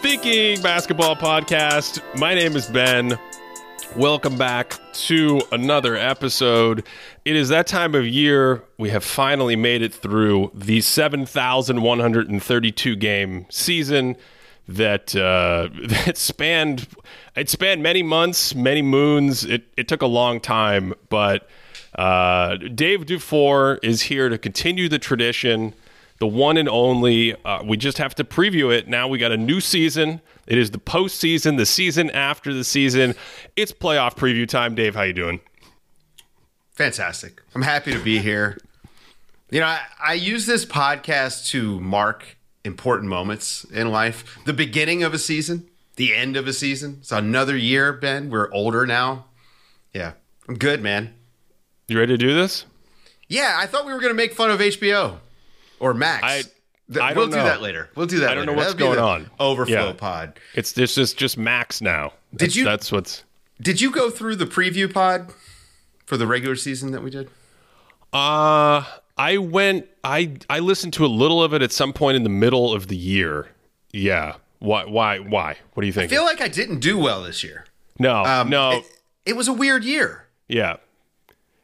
Thinking Basketball Podcast. My name is Ben. Welcome back to another episode. It is that time of year. We have finally made it through the 7,132 game season that uh, that spanned it spanned many months, many moons. It it took a long time, but uh, Dave DuFour is here to continue the tradition the one and only. Uh, we just have to preview it. Now we got a new season. It is the postseason, the season after the season. It's playoff preview time. Dave, how you doing? Fantastic. I'm happy to be here. You know, I, I use this podcast to mark important moments in life. The beginning of a season, the end of a season. It's another year, Ben. We're older now. Yeah, I'm good, man. You ready to do this? Yeah, I thought we were going to make fun of HBO or Max. I- Th- I we'll do know. that later. We'll do that. I don't know what's That'll going on. Overflow Yeah. pod. It's this is just max now. That's, you- That's what's. Did you go through the preview pod for the regular season that we did? Uh I went. I I listened to a little of it at some point in the middle of the year. Yeah. Why? Why? Why? What do you think? I feel like I didn't do well this year. no. Um, no. It, it was a weird year. Yeah.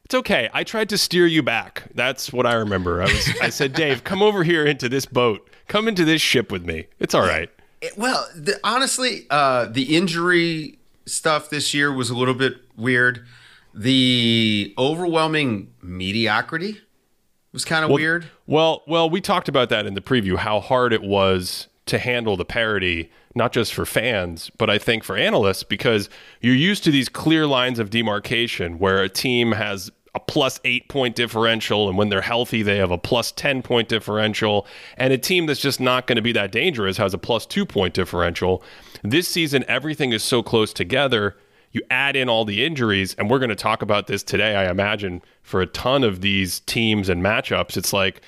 It's okay. I tried to steer you back. That's what I remember. I was I said, "Dave, come over here into this boat. Come into this ship with me. It's all right." It- well, the, honestly, uh, the injury stuff this year was a little bit weird. The overwhelming mediocrity was kind of weird. Well, well, we talked about that in the preview how hard it was to handle the parity, not just for fans, but I think for analysts because you're used to these clear lines of demarcation where a team has a plus 8 point differential and when they're healthy they have a plus 10 point differential and a team that's just not going to be that dangerous has a plus 2 point differential. This season everything is so close together you add in all the injuries, and we're going to talk about this today, I imagine, for a ton of these teams and matchups. It's like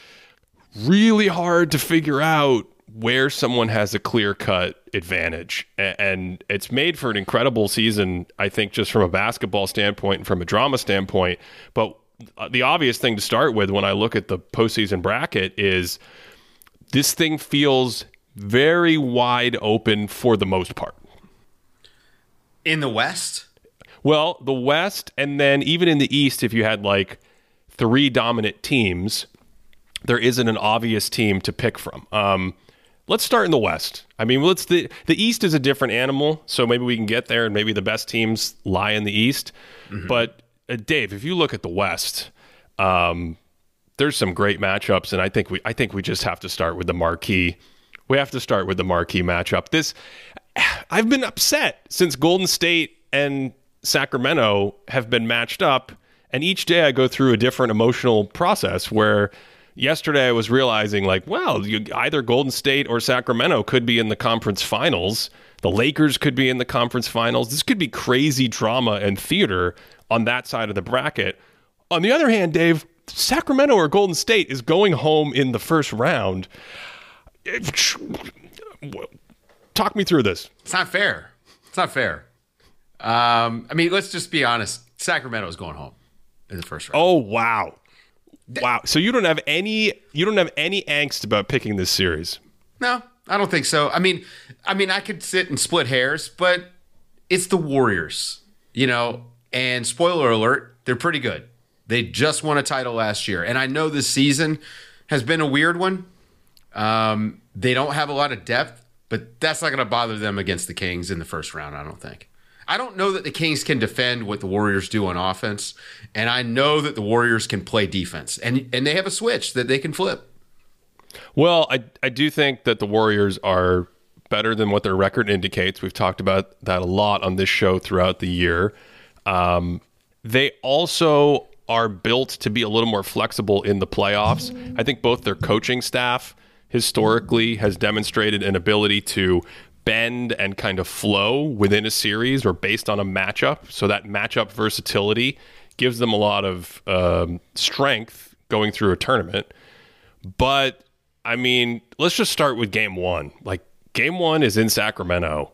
really hard to figure out where someone has a clear cut advantage. And it's made for an incredible season, I think, just from a basketball standpoint and from a drama standpoint. But uh, the obvious thing to start with when I look at the postseason bracket is this thing feels very wide open for the most part. In the West, Well, the West, and then even in the East, if you had like three dominant teams, there isn't an obvious team to pick from. Um, let's start in the West. I mean, let's the the East is a different animal, so maybe we can get there, and maybe the best teams lie in the East. But uh, Dave, if you look at the West, um, there's some great matchups, and I think we I think we just have to start with the marquee. We have to start with the marquee matchup. This I've been upset since Golden State and Sacramento have been matched up, and each day I go through a different emotional process where yesterday I was realizing like, well, you, either Golden State or Sacramento could be in the conference finals. The Lakers could be in the conference finals. This could be crazy drama and theater on that side of the bracket. On the other hand, Dave, Sacramento or Golden State is going home in the first round. Talk me through this. it's not fair. It's not fair. Um, I mean, let's just be honest. Sacramento is going home in the first round. Oh wow. Wow. So you don't have any you don't have any angst about picking this series. No, I don't think so. I mean, I mean, I could sit and split hairs, but it's the Warriors, you know. And spoiler alert, they're pretty good. They just won a title last year, and I know this season has been a weird one. Um, they don't have a lot of depth, but that's not going to bother them against the Kings in the first round. I don't think. I don't know that the Kings can defend what the Warriors do on offense, and I know that the Warriors can play defense, and and they have a switch that they can flip. Well, I I do think that the Warriors are better than what their record indicates. We've talked about that a lot on this show throughout the year. Um, they also are built to be a little more flexible in the playoffs. I think both their coaching staff historically has demonstrated an ability to bend and kind of flow within a series or based on a matchup. So that matchup versatility gives them a lot of um, strength going through a tournament. But I mean, let's just start with game one. Like, game one is in Sacramento.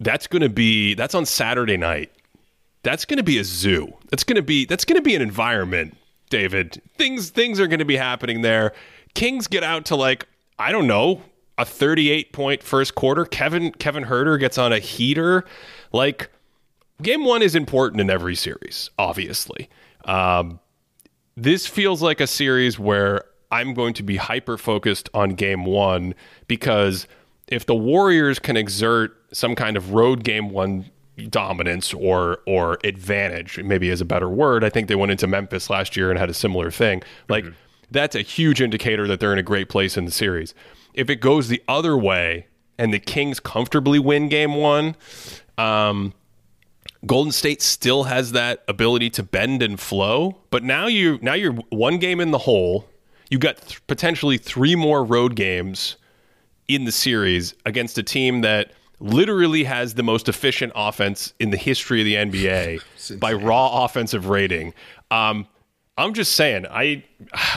That's going to be, that's on Saturday night. That's going to be a zoo. That's going to be, that's going to be an environment David. Things things are going to be happening there. Kings get out to like I don't know a 38 point first quarter. Kevin Kevin Huerter gets on a heater. Like game one is important in every series, obviously. Um, this feels like a series where I'm going to be hyper focused on game one because if the Warriors can exert some kind of road game one dominance or or advantage, maybe is a better word. I think they went into Memphis last year and had a similar thing. Like mm-hmm. that's a huge indicator that they're in a great place in the series. If it goes the other way and the Kings comfortably win game one, um, Golden State still has that ability to bend and flow, but now you now you're one game in the hole. You got th- potentially three more road games in the series against a team that literally has the most efficient offense in the history of the NBA by raw offensive rating. Um, I'm just saying, I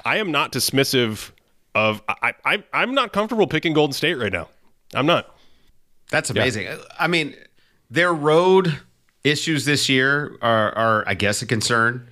I am not dismissive of I, I I'm not comfortable picking Golden State right now. I'm not. That's amazing. Yeah. I mean, their road issues this year are, are I guess a concern,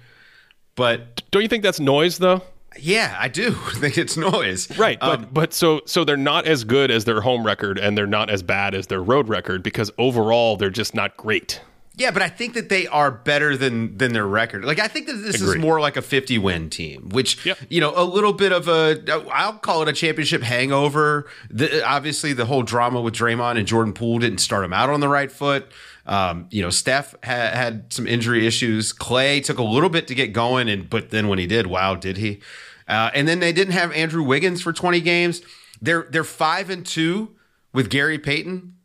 but don't you think that's noise though? Yeah, I do think it's noise. Right, but um, but so so they're not as good as their home record and they're not as bad as their road record because overall they're just not great. Yeah, but I think that they are better than than their record. Like I think that this Agreed. is more like a 50 win team, which yep. you know, a little bit of a I'll call it a championship hangover. The, obviously the whole drama with Draymond and Jordan Poole didn't start him out on the right foot. Um, you know, Steph had, had some injury issues. Klay took a little bit to get going, and but then when he did, wow, did he? Uh, and then they didn't have Andrew Wiggins for 20 games. They're they're five and two with Gary Payton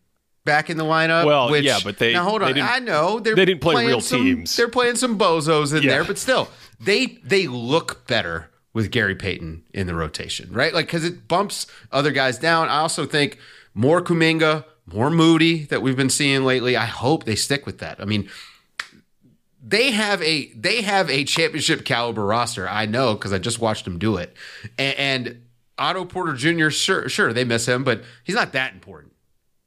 back in the lineup. Well, which, yeah, but they now hold on. I know they didn't play real some, teams. They're playing some bozos in yeah. there, but still, they they look better with Gary Payton in the rotation, right? Like because it bumps other guys down. I also think more Kuminga, more Moody that we've been seeing lately. I hope they stick with that. I mean, they have a they have a championship caliber roster. I know because I just watched them do it. And, and Otto Porter Jr. Sure, sure they miss him, but he's not that important.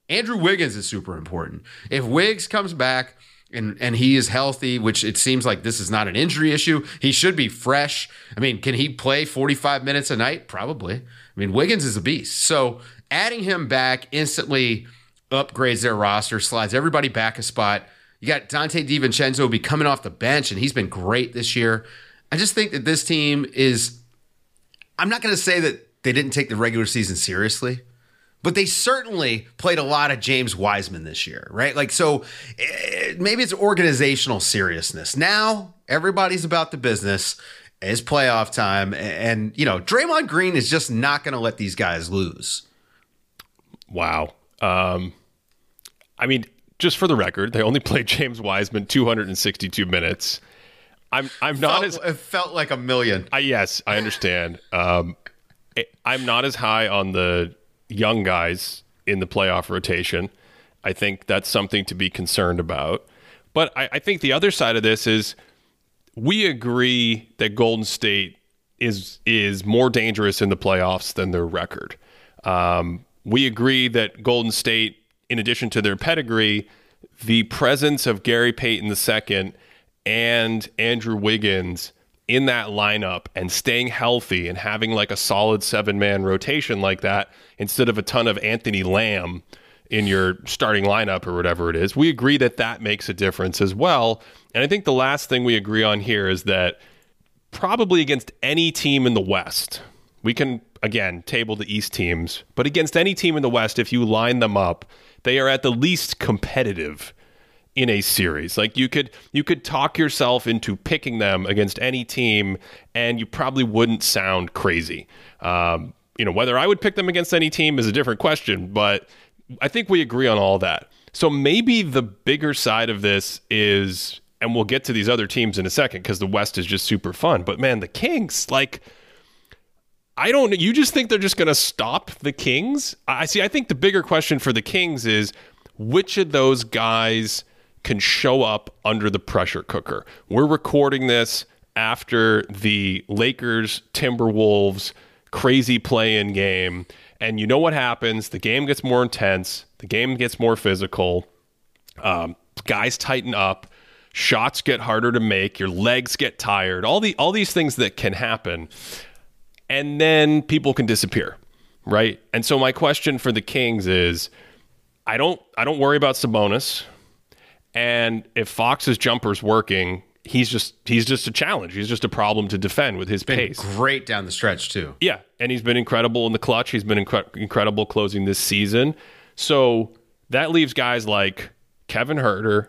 Andrew Wiggins is super important. If Wiggs comes back and and he is healthy, which it seems like this is not an injury issue, he should be fresh. I mean, can he play 45 minutes a night? Probably. I mean, Wiggins is a beast. So adding him back instantly upgrades their roster, slides everybody back a spot. You got Donte DiVincenzo be coming off the bench, and he's been great this year. I just think that this team is. I'm not going to say that they didn't take the regular season seriously, but they certainly played a lot of James Wiseman this year, right? Like, so eh, maybe it's organizational seriousness. Now everybody's about the business. It's playoff time, and you know Draymond Green is just not going to let these guys lose. Wow. Um, I mean, just for the record, they only played James Wiseman 262 minutes. I'm I'm not felt, as it felt like a million. I, yes, I understand. Um, it, I'm not as high on the young guys in the playoff rotation. I think that's something to be concerned about. But I, I think the other side of this is we agree that Golden State is is more dangerous in the playoffs than their record. Um, we agree that Golden State in addition to their pedigree, the presence of Gary Payton II and Andrew Wiggins in that lineup and staying healthy and having like a solid seven man rotation like that instead of a ton of Anthony Lamb in your starting lineup or whatever it is. We agree that that makes a difference as well. And I think the last thing we agree on here is that probably against any team in the West, we can again table the East teams, but against any team in the West, if you line them up, they are at the least competitive in a series. Like you could you could talk yourself into picking them against any team, and you probably wouldn't sound crazy. Um, you know whether I would pick them against any team is a different question, but I think we agree on all that. So maybe the bigger side of this is, and we'll get to these other teams in a second because the West is just super fun. But man, the Kings like I don't. You just think they're just going to stop the Kings? I see. I think the bigger question for the Kings is which of those guys can show up under the pressure cooker. We're recording this after the Lakers Timberwolves crazy play-in game, and you know what happens? The game gets more intense. The game gets more physical. Um, guys tighten up. shots get harder to make, your legs get tired, all the all these things that can happen. And then people can disappear, right? And so my question for the Kings is I don't I don't worry about Sabonis. And if Fox's jumper's working, he's just he's just a challenge. He's just a problem to defend with his pace. Great down the stretch too. Yeah, and he's been incredible in the clutch. He's been incre- incredible closing this season. So that leaves guys like Kevin Huerter,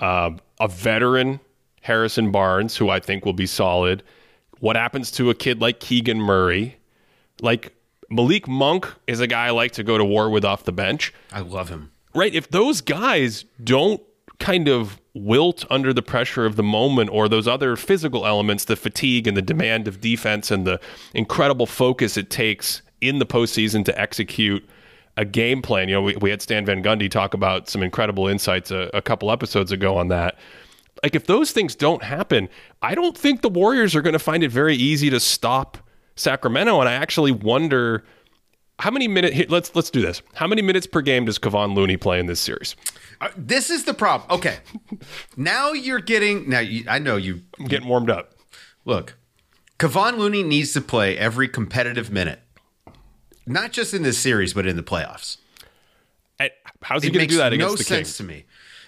uh, a veteran Harrison Barnes, who I think will be solid. What happens to a kid like Keegan Murray? Like Malik Monk is a guy I like to go to war with off the bench. I love him. Right? If those guys don't kind of wilt under the pressure of the moment or those other physical elements, the fatigue and the demand of defense and the incredible focus it takes in the postseason to execute a game plan. You know, we, we had Stan Van Gundy talk about some incredible insights a, a couple episodes ago on that. Like, if those things don't happen, I don't think the Warriors are going to find it very easy to stop Sacramento. And I actually wonder how many minutes. Let's let's do this. How many minutes per game does Kevon Looney play in this series? Uh, this is the problem. Okay, now you're getting. Now you, I know you. I'm getting warmed up. Look, Kevon Looney needs to play every competitive minute, not just in this series, but in the playoffs. And how's he going to do that against no the sense Kings? to me.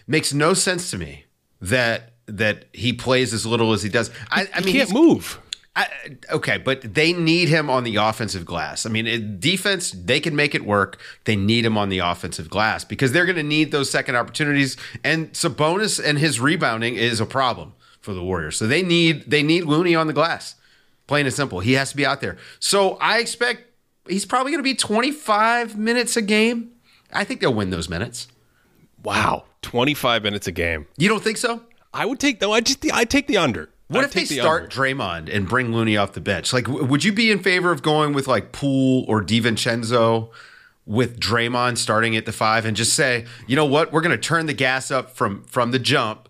Makes no sense to me that that he plays as little as he does. I, I He can't move. I, okay, but they need him on the offensive glass. I mean, defense, they can make it work. They need him on the offensive glass because they're going to need those second opportunities. And Sabonis and his rebounding is a problem for the Warriors. So they need they need Looney on the glass. Plain and simple. He has to be out there. So I expect he's probably going to be 25 minutes a game. I think they'll win those minutes. Wow, 25 minutes a game. You don't think so? I would take though. I just I take the under. What I'd if they the start under. Draymond and bring Looney off the bench? Like, w- would you be in favor of going with like Poole or DiVincenzo with Draymond starting at the five and just say, you know what, we're going to turn the gas up from from the jump.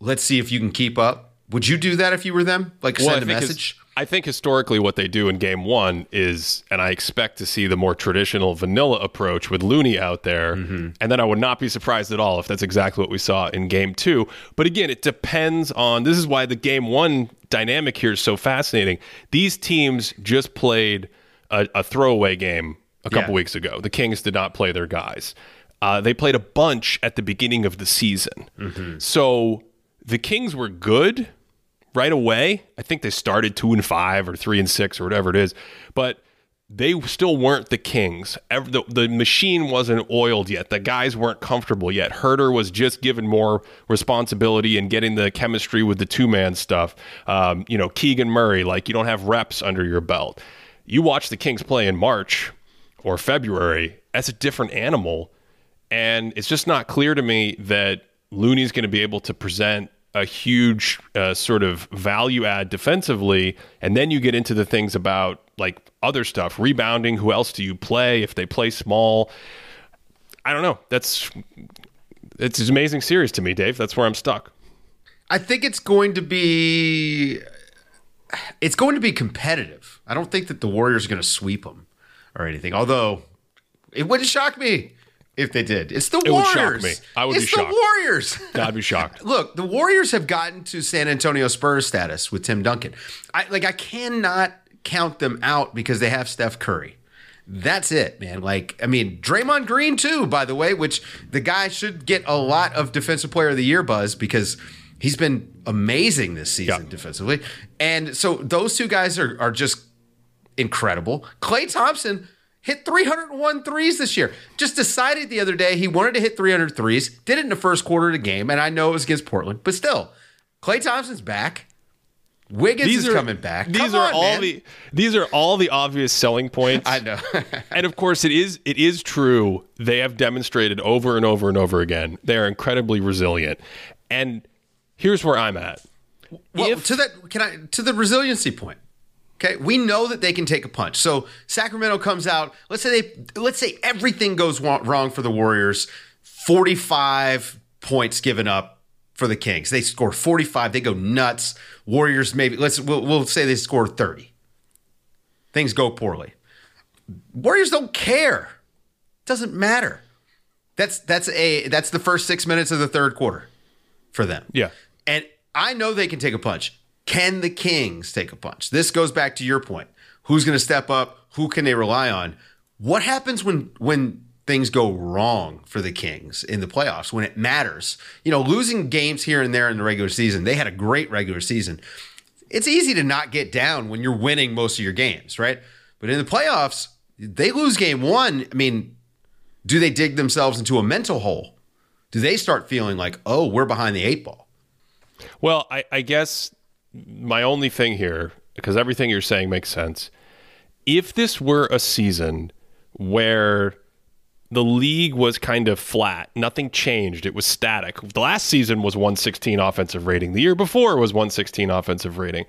Let's see if you can keep up. Would you do that if you were them? Like Well, send a message? I think historically what they do in game one is, and I expect to see the more traditional vanilla approach with Looney out there. Mm-hmm. And then I would not be surprised at all if that's exactly what we saw in game two. But again, it depends on this is why the game one dynamic here is so fascinating. These teams just played a, a throwaway game a couple Yeah. weeks ago. The Kings did not play their guys. Uh, they played a bunch at the beginning of the season. Mm-hmm. So the Kings were good right away. I think they started two and five or three and six or whatever it is, but they still weren't the Kings. The, the machine wasn't oiled yet. The guys weren't comfortable yet. Huerter was just given more responsibility and getting the chemistry with the two man stuff. Um, you know, Keegan Murray, like you don't have reps under your belt. You watch the Kings play in March or February, that's a different animal. And it's just not clear to me that Looney's going to be able to present a huge uh, sort of value add defensively. And then you get into the things about like other stuff, rebounding. Who else do you play if they play small? I don't know. That's it's an amazing series to me, Dave. That's where I'm stuck. I think it's going to be it's going to be competitive. I don't think that the Warriors are going to sweep them or anything. Although it wouldn't shock me if they did. It's the It would Warriors. shock me. I would it's be the shocked. Warriors. I'd be shocked. Look, the Warriors have gotten to San Antonio Spurs status with Tim Duncan. I like I cannot count them out because they have Steph Curry. That's it, man. Like, I mean, Draymond Green too, by the way, which the guy should get a lot of defensive player of the year buzz because he's been amazing this season Yeah. defensively. And so those two guys are are just incredible. Klay Thompson hit 301 threes this year. Just decided the other day he wanted to hit 300 threes. Did it in the first quarter of the game, and I know it was against Portland, but still, Klay Thompson's back. Wiggins is coming back. These Come are on, all man. the these are all the obvious selling points. I know. and of course it is it is true they have demonstrated over and over and over again they are incredibly resilient and here's where i'm at Well, If- to that, can I to the resiliency point? Okay, we know that they can take a punch. So Sacramento comes out. Let's say they, let's say everything goes wrong for the Warriors. Forty-five points given up for the Kings. They score forty-five. They go nuts. Warriors maybe let's we'll, we'll say they score thirty. Things go poorly. Warriors don't care. Doesn't matter. That's that's a that's the first six minutes of the third quarter. for them. Yeah. And I know they can take a punch. Can the Kings take a punch? This goes back to your point. Who's going to step up? Who can they rely on? What happens when when things go wrong for the Kings in the playoffs when it matters? You know, losing games here and there in the regular season. They had a great regular season. It's easy to not get down when you're winning most of your games, right? But in the playoffs, they lose game 1. I mean, do they dig themselves into a mental hole? Do they start feeling like, "Oh, we're behind the eight ball"? Well, I, I guess my only thing here, because everything you're saying makes sense. If this were a season where the league was kind of flat, nothing changed, it was static. The last season was 116 offensive rating. The year before was 116 offensive rating.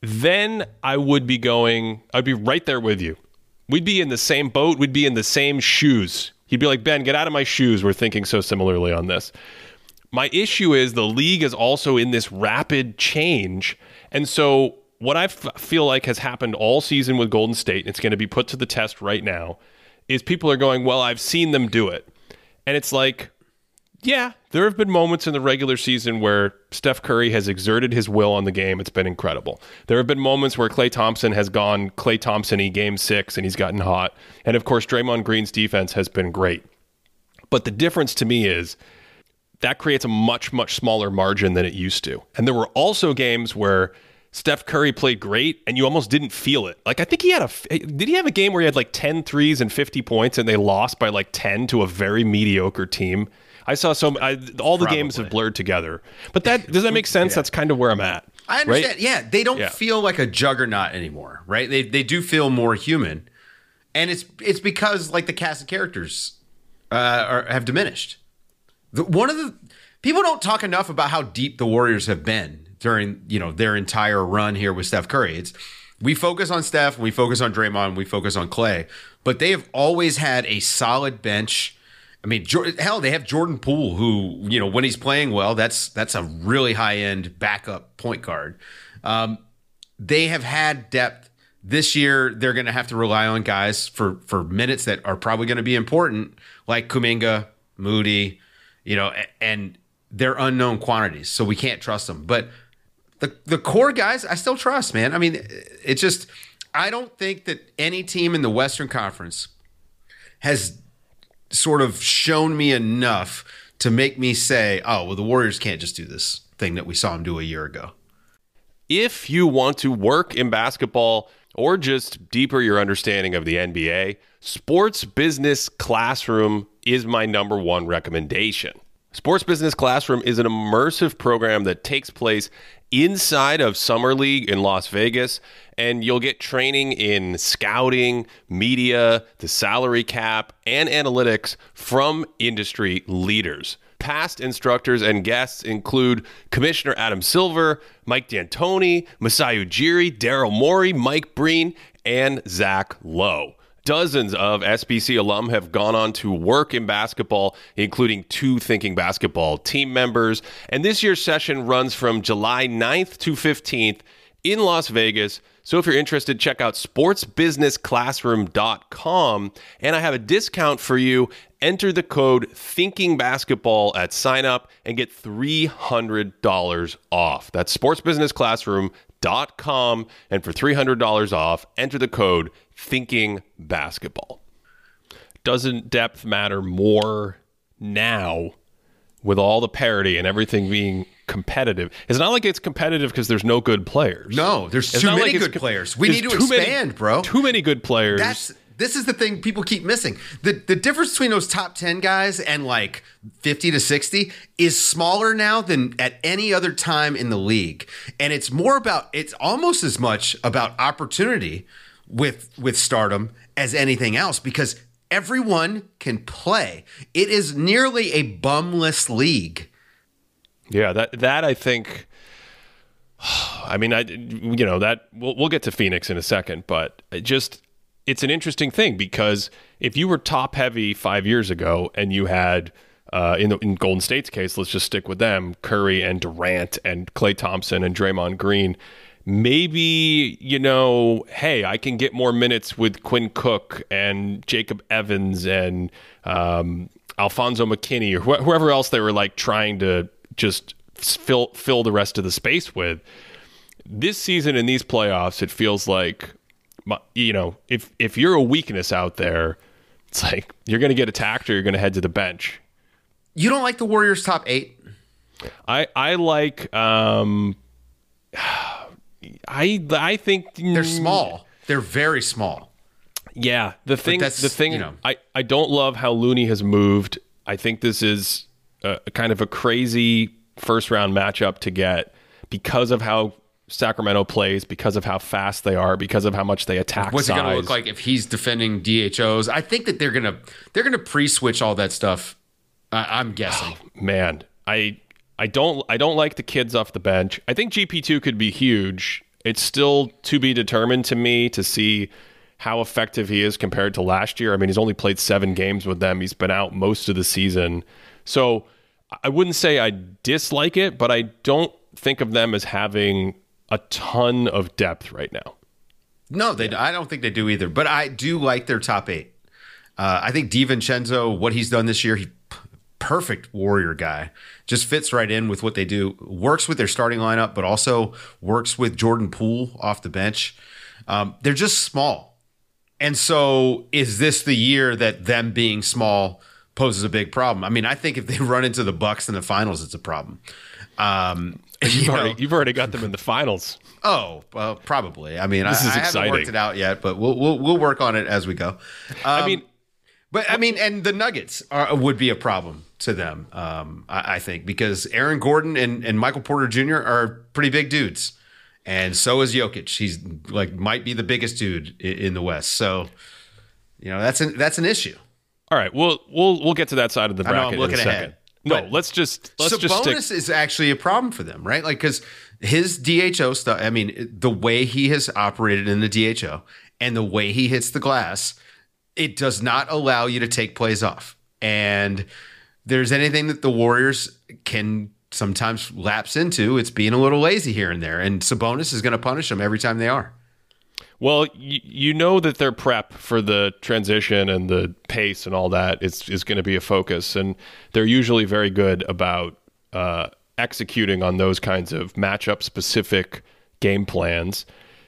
Then I would be going, I'd be right there with you. We'd be in the same boat, we'd be in the same shoes. He'd be like, Ben, get out of my shoes. We're thinking so similarly on this. My issue is the league is also in this rapid change. And so, what I f- feel like has happened all season with Golden State, and it's going to be put to the test right now, is people are going, Well, I've seen them do it. And it's like, yeah, there have been moments in the regular season where Steph Curry has exerted his will on the game. It's been incredible. There have been moments where Klay Thompson has gone Klay Thompson y game six and he's gotten hot. And of course, Draymond Green's defense has been great. But the difference to me is that creates a much, much smaller margin than it used to. And there were also games where Steph Curry played great and you almost didn't feel it. Like, I think he had a, did he have a game where he had like 10 threes and 50 points and they lost by like 10 to a very mediocre team? I saw some, I, all the Probably. games have blurred together. But that, does that make sense? That's kind of where I'm at. I understand. Right? Yeah, they don't Yeah. feel like a juggernaut anymore, right? They they do feel more human, and it's it's because like the cast of characters uh, are, have diminished. The, one of the people don't talk enough about how deep the Warriors have been during you know their entire run here with Steph Curry. It's we focus on Steph, we focus on Draymond, we focus on Klay, but they have always had a solid bench. I mean, hell, they have Jordan Poole, who you know when he's playing well, that's that's a really high end backup point guard. Um, they have had depth this year. They're going to have to rely on guys for for minutes that are probably going to be important, like Kuminga, Moody, you know, and they're unknown quantities, so we can't trust them. But the the core guys, I still trust, man. I mean, it's just I don't think that any team in the Western Conference has sort of shown me enough to make me say, "Oh, well, the Warriors can't just do this thing that we saw them do a year ago." If you want to work in basketball or just deeper your understanding of the NBA, Sports Business Classroom is my number one recommendation. Sports Business Classroom is an immersive program that takes place inside of Summer League in Las Vegas, and you'll get training in scouting, media, the salary cap, and analytics from industry leaders. Past instructors and guests include Commissioner Adam Silver, Mike D'Antoni, Masai Ujiri, Daryl Morey, Mike Breen, and Zach Lowe. Dozens of SBC alum have gone on to work in basketball, including two Thinking Basketball team members. And this year's session runs from July 9th to 15th in Las Vegas. So if you're interested, check out sportsbusinessclassroom.com. And I have a discount for you. Enter the code Thinking Basketball at sign up and get $300 off. That's sportsbusinessclassroom.com. And for $300 off, enter the code Thinking Basketball. Doesn't depth matter more now with all the parity and everything being competitive? It's not like it's competitive because there's no good players. No, there's It's too many it's good co- players. We need to too many- expand, bro. Too many good players. That's this is the thing people keep missing. The the difference between those top 10 guys and like 50 to 60 is smaller now than at any other time in the league. And it's more about it's almost as much about opportunity with with stardom as anything else because everyone can play. It is nearly a bumless league. Yeah, that that I think. I mean, I you know that we'll we'll get to Phoenix in a second, but it just it's an interesting thing because if you were top heavy five years ago and you had uh, in the, in Golden State's case, let's just stick with them: Curry and Durant and Klay Thompson and Draymond Green. Maybe you know, hey, I can get more minutes with Quinn Cook and Jacob Evans and um, Alfonzo McKinnie or wh- whoever else they were like trying to just fill fill the rest of the space with. This season in these playoffs, it feels like, you know, if if you're a weakness out there, it's like you're going to get attacked or you're going to head to the bench. You don't like the Warriors top eight? I I like um I I think they're mm, small. They're very small. Yeah, the thing the thing you know. I I don't love how Looney has moved. I think this is a, a kind of a crazy first round matchup to get because of how Sacramento plays, because of how fast they are, because of how much they attack. What's size. it going to look like if he's defending DHOs? I think that they're gonna they're gonna pre switch all that stuff. I, I'm guessing. Oh, man, I I don't I don't like the kids off the bench. I think GP2 could be huge. It's still to be determined to me to see how effective he is compared to last year. I mean, he's only played 7 games with them. He's been out most of the season. So, I wouldn't say I dislike it, but I don't think of them as having a ton of depth right now. No, they. I don't think they do either. But I do like their top eight. Uh, I think DiVincenzo, what he's done this year, he perfect warrior guy. Just fits right in with what they do. Works with their starting lineup, but also works with Jordan Poole off the bench. Um, they're just small. And so is this the year that them being small poses a big problem? I mean, I think if they run into the Bucks in the finals, it's a problem. Um, you've, you already, you've already got them in the finals. Oh, well, probably. I mean, this I, is exciting. I haven't worked it out yet, but we'll, we'll, we'll work on it as we go. Um, I mean, but I mean, and the Nuggets are, would be a problem to them, um, I, I, think, because Aaron Gordon and, and Michael Porter Jr. are pretty big dudes, and so is Jokic. He's like might be the biggest dude in, in the West. So, you know, that's an that's an issue. All right, we'll we'll we'll get to that side of the bracket. I I'm looking ahead. No, let's just let's Sabonis just stick. is actually a problem for them, right? Like because his DHO stuff. I mean, the way he has operated in the DHO and the way he hits the glass it does not allow you to take plays off. And there's anything that the Warriors can sometimes lapse into, it's being a little lazy here and there. And Sabonis is going to punish them every time they are. Well, you, know that their prep for the transition and the pace and all that is is going to be a focus, and they're usually very good about uh, executing on those kinds of matchup specific game plans.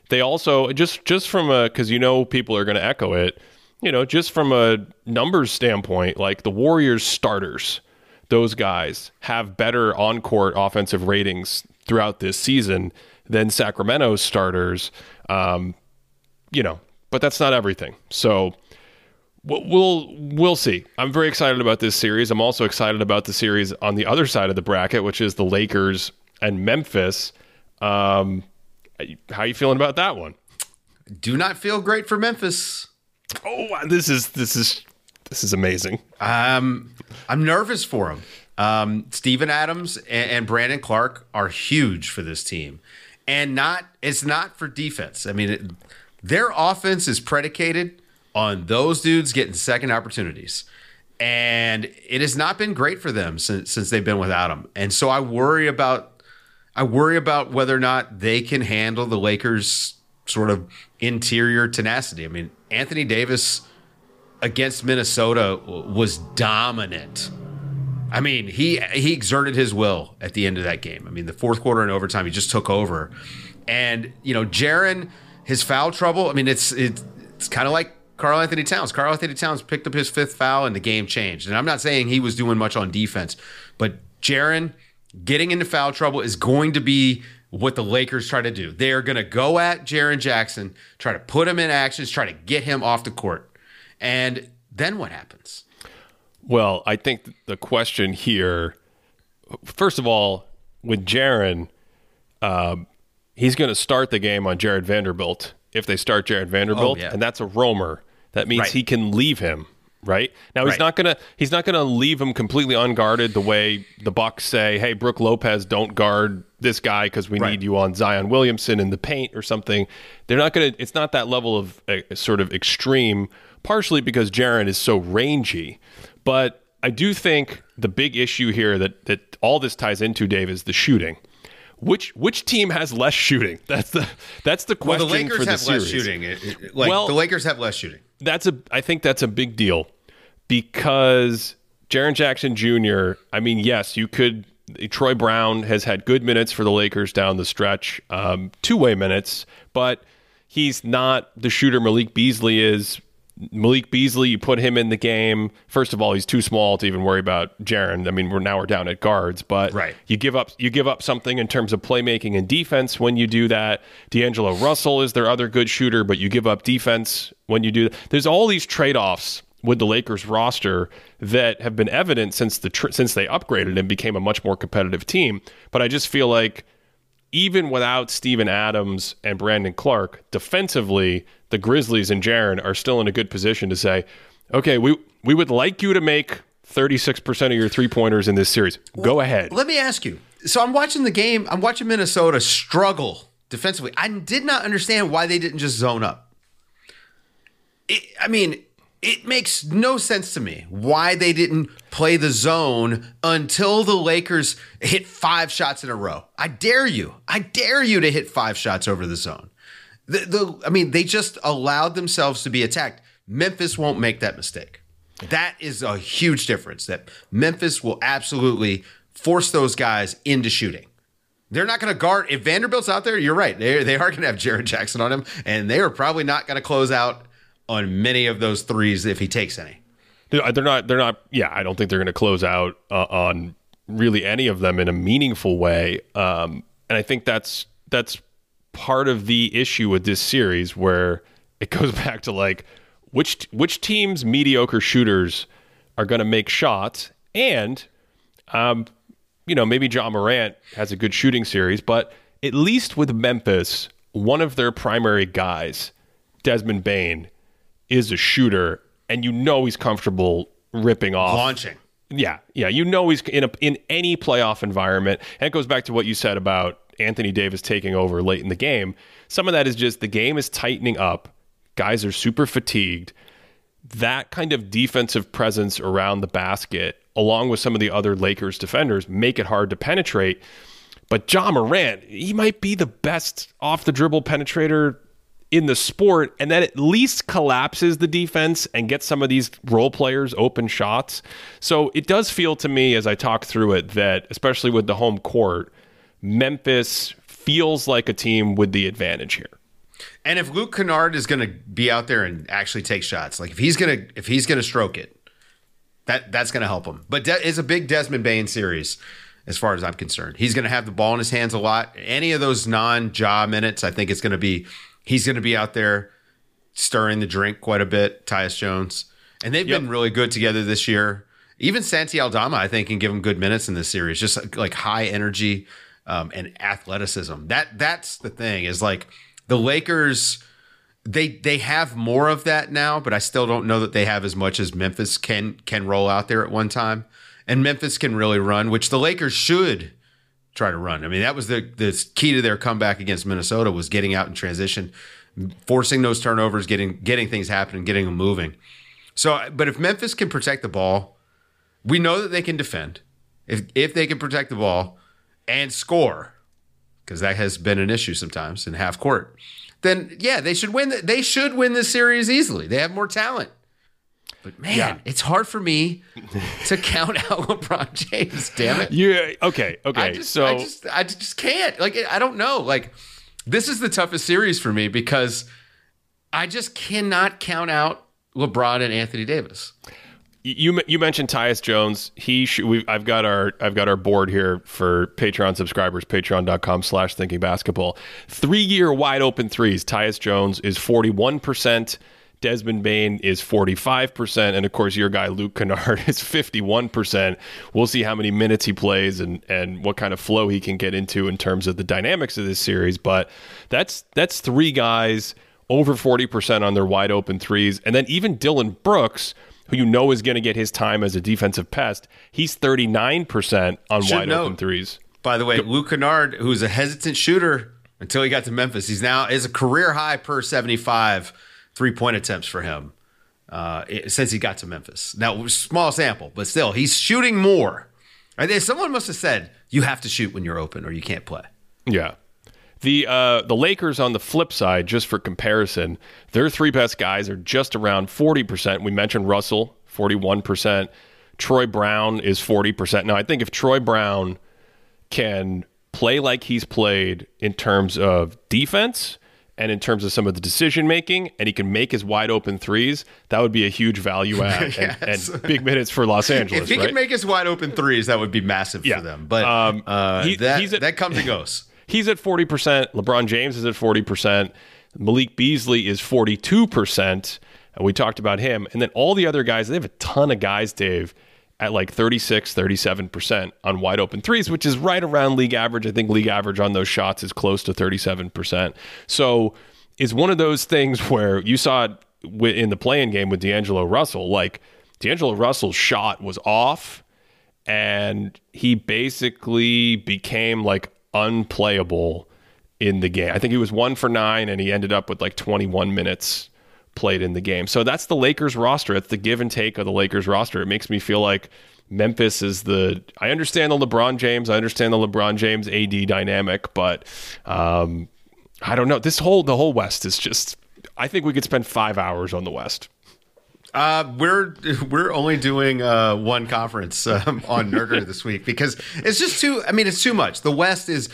They also just just from a because you know people are going to echo it you know, just from a numbers standpoint, like the Warriors starters, those guys have better on court offensive ratings throughout this season than Sacramento's starters. Um, you know, but that's not everything. So we'll we'll see. I'm very excited about this series. I'm also excited about the series on the other side of the bracket, which is the Lakers and Memphis. Um, how you feeling about that one? Do not feel great for Memphis. Oh, this is this is this is amazing. Um, I'm nervous for him. Um, Steven Adams and, and Brandon Clarke are huge for this team, and not it's not for defense. I mean, it, their offense is predicated on those dudes getting second opportunities, and it has not been great for them since since they've been without them. And so I worry about I worry about whether or not they can handle the Lakers' sort of interior tenacity. I mean, Anthony Davis against Minnesota was dominant. I mean, he he exerted his will at the end of that game. I mean, the fourth quarter and overtime, he just took over. And you know, Jaren, his foul trouble. I mean, it's it's, it's kind of like Karl-Anthony Towns. Karl-Anthony Towns picked up his fifth foul, and the game changed. And I'm not saying he was doing much on defense, but Jaren getting into foul trouble is going to be what the Lakers try to do. They are going to go at Jaren Jackson, try to put him in actions, try to get him off the court. And then what happens? Well, I think the question here, first of all, with Jaren, um, he's going to start the game on Jared Vanderbilt if they start Jared Vanderbilt, oh, yeah. and that's a roamer. That means right. he can leave him right? Now he's right. not gonna he's not gonna leave him completely unguarded the way the Bucks say, "Hey, Brook Lopez, don't guard this guy because we right. need you on Zion Williamson in the paint or something." They're not gonna. It's not that level of uh, sort of extreme. Partially because Jaren is so rangy, but I do think the big issue here that that all this ties into, Dave, is the shooting. Which which team has less shooting? That's the that's the question. Well, the Lakers for the have series. less shooting. It, it, like well, the Lakers have less shooting. That's a. I think that's a big deal because Jaren Jackson Jr., I mean, yes, you could Troy Brown has had good minutes for the Lakers down the stretch, um, two way minutes, but he's not the shooter Malik Beasley is. Malik Beasley, you put him in the game. First of all, he's too small to even worry about Jaren. I mean, we're now we're down at guards, but right. you give up you give up something in terms of playmaking and defense when you do that. D'Angelo Russell is their other good shooter, but you give up defense when you do that. There's all these trade offs with the Lakers roster that have been evident since the tr- since they upgraded and became a much more competitive team. But I just feel like even without Steven Adams and Brandon Clarke, defensively, the Grizzlies and Jaren are still in a good position to say, okay, we we would like you to make 36% of your three pointers in this series. Go ahead. Let me ask you. So I'm watching the game. I'm watching Minnesota struggle defensively. I did not understand why they didn't just zone up. It, I mean, it makes no sense to me why they didn't play the zone until the Lakers hit five shots in a row. I dare you. I dare you to hit five shots over the zone. The, the I mean, they just allowed themselves to be attacked. Memphis won't make that mistake. That is a huge difference. That Memphis will absolutely force those guys into shooting. They're not going to guard. If Vanderbilt's out there, you're right. They, they are going to have Jared Jackson on him, and they are probably not going to close out on many of those threes if he takes any. They're not. They're not. Yeah, I don't think they're going to close out uh, on really any of them in a meaningful way. Um, and I think that's that's part of the issue with this series, where it goes back to like which which teams mediocre shooters are going to make shots, and um, you know maybe Ja Morant has a good shooting series, but at least with Memphis, one of their primary guys, Desmond Bane, is a shooter, and you know he's comfortable ripping off launching. Yeah, yeah, you know he's in a, in any playoff environment, and it goes back to what you said about Anthony Davis taking over late in the game. Some of that is just the game is tightening up. Guys are super fatigued. That kind of defensive presence around the basket, along with some of the other Lakers defenders, make it hard to penetrate. But Ja Morant, he might be the best off the dribble penetrator in the sport, and that at least collapses the defense and gets some of these role players open shots. So it does feel to me, as I talk through it, that especially with the home court, Memphis feels like a team with the advantage here. And if Luke Kennard is going to be out there and actually take shots, like if he's going to if he's going to stroke it, that that's going to help him. But De- it's a big Desmond Bane series, as far as I'm concerned. He's going to have the ball in his hands a lot. Any of those non-jaw minutes, I think it's going to be he's going to be out there stirring the drink quite a bit. Tyus Jones, and they've yep. been really good together this year. Even Santi Aldama, I think, can give him good minutes in this series. Just like high energy um, and athleticism. That that's the thing is like the Lakers they they have more of that now, but I still don't know that they have as much as Memphis can can roll out there at one time. And Memphis can really run, which the Lakers should try to run. I mean, that was the the key to their comeback against Minnesota was getting out in transition, forcing those turnovers, getting getting things happening, getting them moving. So, but if Memphis can protect the ball, we know that they can defend. If if they can protect the ball and score, because that has been an issue sometimes in half court, then yeah, they should win. The, they should win this series easily. They have more talent. But man, yeah. it's hard for me to count out LeBron James. Damn it. Yeah. Okay. Okay. I just, so I just, I just can't. Like, I don't know. Like, this is the toughest series for me because I just cannot count out LeBron and Anthony Davis you you mentioned Tyus Jones. He we I've got our I've got our board here for Patreon subscribers. Patreon.com slash Thinking Basketball. Three year wide open threes. Tyus Jones is forty one percent. Desmond Bane is 45%. And of course, your guy, Luke Kennard, is 51%. We'll see how many minutes he plays and, and what kind of flow he can get into in terms of the dynamics of this series. But that's that's three guys over 40% on their wide open threes. And then even Dillon Brooks, who you know is going to get his time as a defensive pest, he's 39% on Should wide note, open threes. By the way, Luke Kennard, who's a hesitant shooter until he got to Memphis, he's now is a career high per 75 three point attempts for him uh, since he got to Memphis. Now, small sample, but still, he's shooting more. Someone must have said, you have to shoot when you're open or you can't play. Yeah. The uh, the Lakers on the flip side, just for comparison, their three best guys are just around forty percent. We mentioned Russell, forty one percent. Troy Brown is forty percent. Now, I think if Troy Brown can play like he's played in terms of defense and in terms of some of the decision making, and he can make his wide open threes, that would be a huge value add and, Yes. and big minutes for Los Angeles. If he right? could make his wide open threes, that would be massive Yeah. for them. But Um, uh, he- that at- that comes and goes. He's at 40%. LeBron James is at 40%. Malik Beasley is 42%. And we talked about him. And then all the other guys, they have a ton of guys, Dave, at like 36, 37% on wide open threes, which is right around league average. I think league average on those shots is close to 37%. So it's one of those things where you saw it in the play-in game with D'Angelo Russell. Like D'Angelo Russell's shot was off and he basically became like unplayable in the game. I think he was one for nine, and he ended up with like 21 minutes played in the game. So that's the Lakers roster. It's the give and take of the Lakers roster. It makes me feel like Memphis is the. I understand the LeBron James. I understand the LeBron James AD dynamic, but um, I don't know. This whole the whole West is just. I think we could spend five hours on the West. Uh, we're we're only doing uh, one conference um, on Nerder this week because it's just too. I mean, it's too much. The West is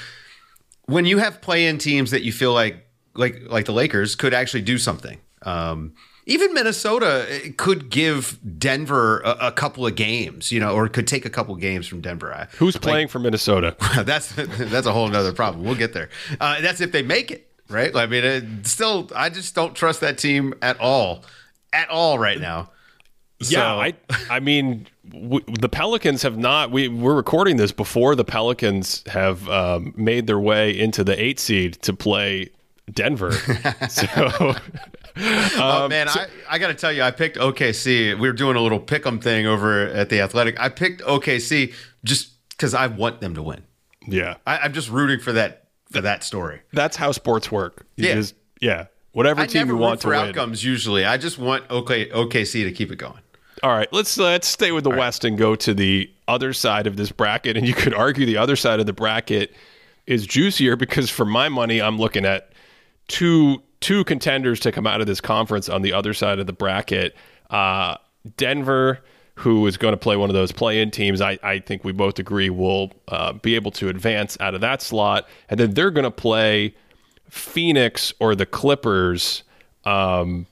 when you have play-in teams that you feel like like like the Lakers could actually do something. Um, even Minnesota eh, could give Denver a, a couple of games, you know, or could take a couple of games from Denver. I- Who's playing for Minnesota? that's that's a whole other problem. We'll get there. Uh, that's if they make it, right? I mean, it, still, I just don't trust that team at all, at all right now. Yeah, I I mean w- the Pelicans have not. We we're recording this before the Pelicans have um, made their way into the eight seed to play Denver. so oh um, man, I, I got to tell you, I picked OKC. We were doing a little pick'em thing over at the Athletic. I picked OKC just because I want them to win. yeah, I, I'm just rooting for that for that story. that's how sports work. You Yeah. just- yeah. Whatever I team you want to for win. outcomes usually. I just want OK, OKC to keep it going. All right, let's uh, let's stay with the West and go to the other side of this bracket. And you could argue the other side of the bracket is juicier because, for my money, I'm looking at two two contenders to come out of this conference on the other side of the bracket. Uh, Denver, who is going to play one of those play-in teams, I, I think we both agree will uh, be able to advance out of that slot, and then they're going to play Phoenix or the Clippers. Um,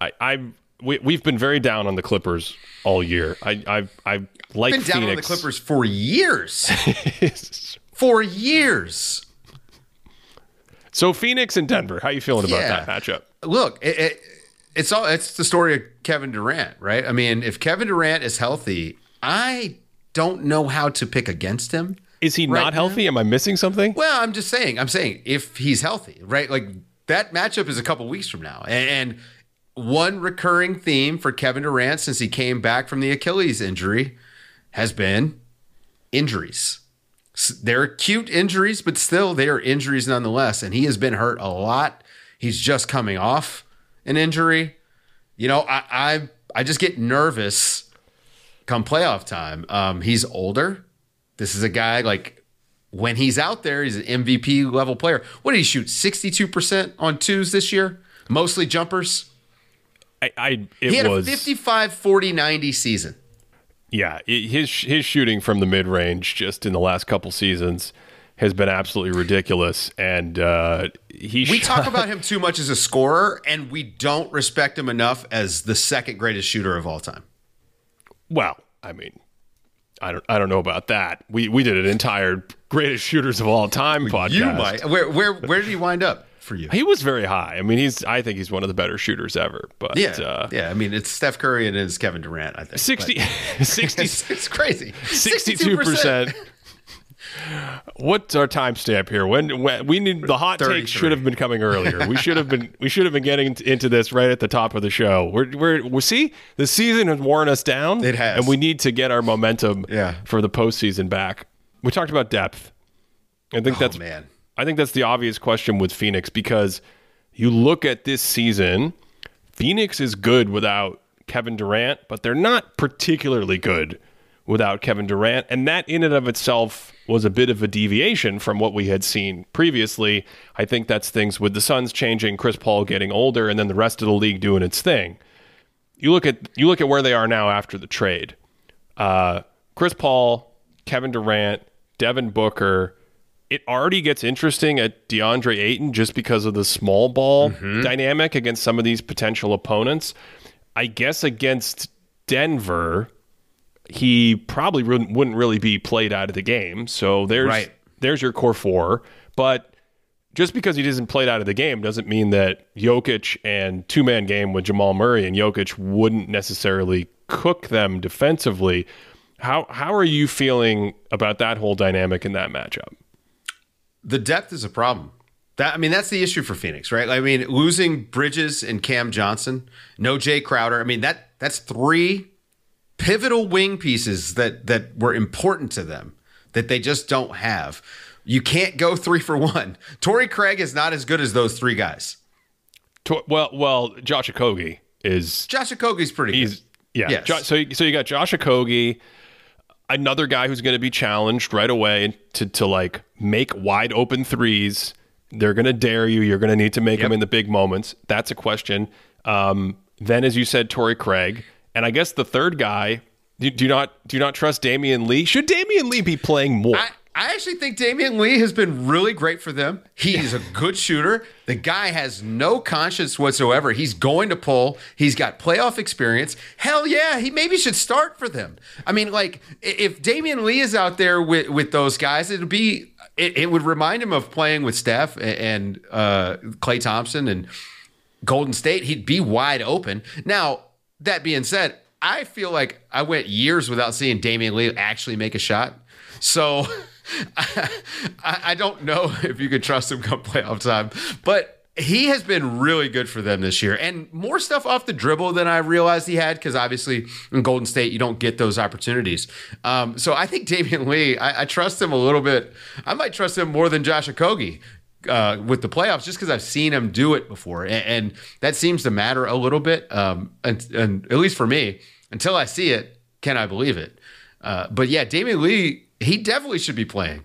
I, I we, we've been very down on the Clippers all year. I I, I like Been down on the Clippers for years. for years. So Phoenix and Denver, how you feeling about Yeah. that matchup? Look, it, it, it's all it's the story of Kevin Durant, right? I mean, if Kevin Durant is healthy, I don't know how to pick against him. Is he Right not healthy? Am I missing something? Well, I'm just saying. I'm saying if he's healthy, right? Like that matchup is a couple weeks from now, and, and one recurring theme for Kevin Durant since he came back from the Achilles injury has been injuries. They're acute injuries, but still they are injuries nonetheless. And he has been hurt a lot. He's just coming off an injury. You know, I I, I just get nervous come playoff time. Um, he's older. This is a guy like when he's out there, he's an MVP level player. What did he shoot? 62% on twos this year? Mostly jumpers. I, I it He had was a 55 40 90 season. Yeah. His his shooting from the mid range just in the last couple seasons has been absolutely ridiculous, and uh, he We shot- talk about him too much as a scorer, and we don't respect him enough as the second greatest shooter of all time. Well, I mean, I don't I don't know about that. We we did an entire greatest shooters of all time podcast. You might. Where where where did he wind up for you? He was very high. I mean, he's. I think he's one of the better shooters ever. But Yeah, uh, yeah. I mean, it's Steph Curry and it's Kevin Durant. I think 60, 60 It's, it's crazy. 62 percent. What's our timestamp here? When, when we need the hot takes should have been coming earlier. We should have been we should have been getting into this right at the top of the show. We're we're we see the season has worn us down. It has. and we need to get our momentum Yeah. for the postseason back. We talked about depth. I think that's Oh, man. I think that's the obvious question with Phoenix because you look at this season, Phoenix is good without Kevin Durant, but they're not particularly good without Kevin Durant. And that in and of itself was a bit of a deviation from what we had seen previously. I think that's things with the Suns changing, Chris Paul getting older, and then the rest of the league doing its thing. You look at you look at where they are now after the trade. Uh, Chris Paul, Kevin Durant, Devin Booker. It already gets interesting at DeAndre Ayton just because of the small ball mm-hmm. dynamic against some of these potential opponents. I guess against Denver, he probably wouldn't, wouldn't really be played out of the game. So there's Right. there's your core four. But just because he isn't played out of the game doesn't mean that Jokic and two man game with Jamal Murray and Jokic wouldn't necessarily cook them defensively. How how are you feeling about that whole dynamic in that matchup? The depth is a problem. That I mean, that's the issue for Phoenix, right? I mean, losing Bridges and Cam Johnson, no Jay Crowder. I mean, that that's three pivotal wing pieces that that were important to them that they just don't have. You can't go three for one. Torrey Craig is not as good as those three guys. To- well, well, Josh Okogie is Josh Okogie's pretty he's good. yeah. Yes. Jo- so so you got Josh Okogie, another guy who's going to be challenged right away to to like make wide open threes. They're going to dare you. You're going to need to make them in the big moments. That's a question. Um, then, as you said, Torrey Craig, and I guess the third guy. Do, do not do not trust Damian Lee? Should Damian Lee be playing more? I, I actually think Damian Lee has been really great for them. He's a good shooter. The guy has no conscience whatsoever. He's going to pull. He's got playoff experience. Hell yeah, he maybe should start for them. I mean, like if Damian Lee is out there with with those guys, it'd be it, it would remind him of playing with Steph and, and uh, Klay Thompson and Golden State. He'd be wide open. Now that being said, I feel like I went years without seeing Damian Lee actually make a shot. So I, I don't know if you could trust him come playoff time, but he has been really good for them this year and more stuff off the dribble than I realized he had because obviously in Golden State you don't get those opportunities. Um, so I think Damian Lee, I, I trust him a little bit. I might trust him more than Josh Okogie uh, with the playoffs just because I've seen him do it before, and, and that seems to matter a little bit. Um, and, and at least for me, until I see it, can I believe it? Uh, but yeah, Damian Lee, he definitely should be playing.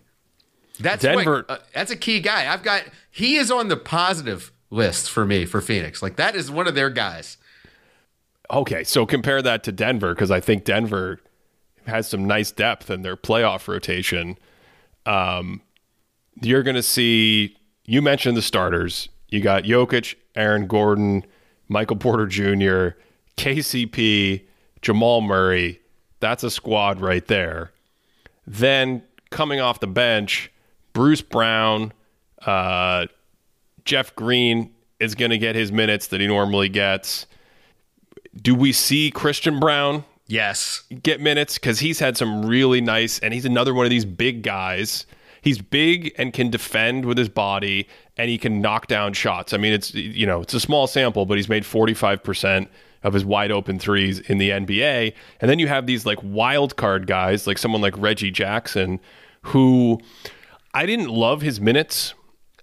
That's Denver- what, uh, that's a key guy. I've got he is on the positive list for me for Phoenix. Like that is one of their guys. Okay, so compare that to Denver because I think Denver has some nice depth in their playoff rotation. Um, you're going to see. You mentioned the starters. You got Jokic, Aaron Gordon, Michael Porter Jr., KCP, Jamal Murray. That's a squad right there. Then coming off the bench, Bruce Brown, uh, Jeff Green is going to get his minutes that he normally gets. Do we see Christian Braun Yes. get minutes? Because he's had some really nice, and he's another one of these big guys. He's big and can defend with his body, and he can knock down shots. I mean, it's you know it's a small sample, but he's made forty five percent of his wide open threes in the NBA. And then you have these like wild card guys, like someone like Reggie Jackson, who I didn't love his minutes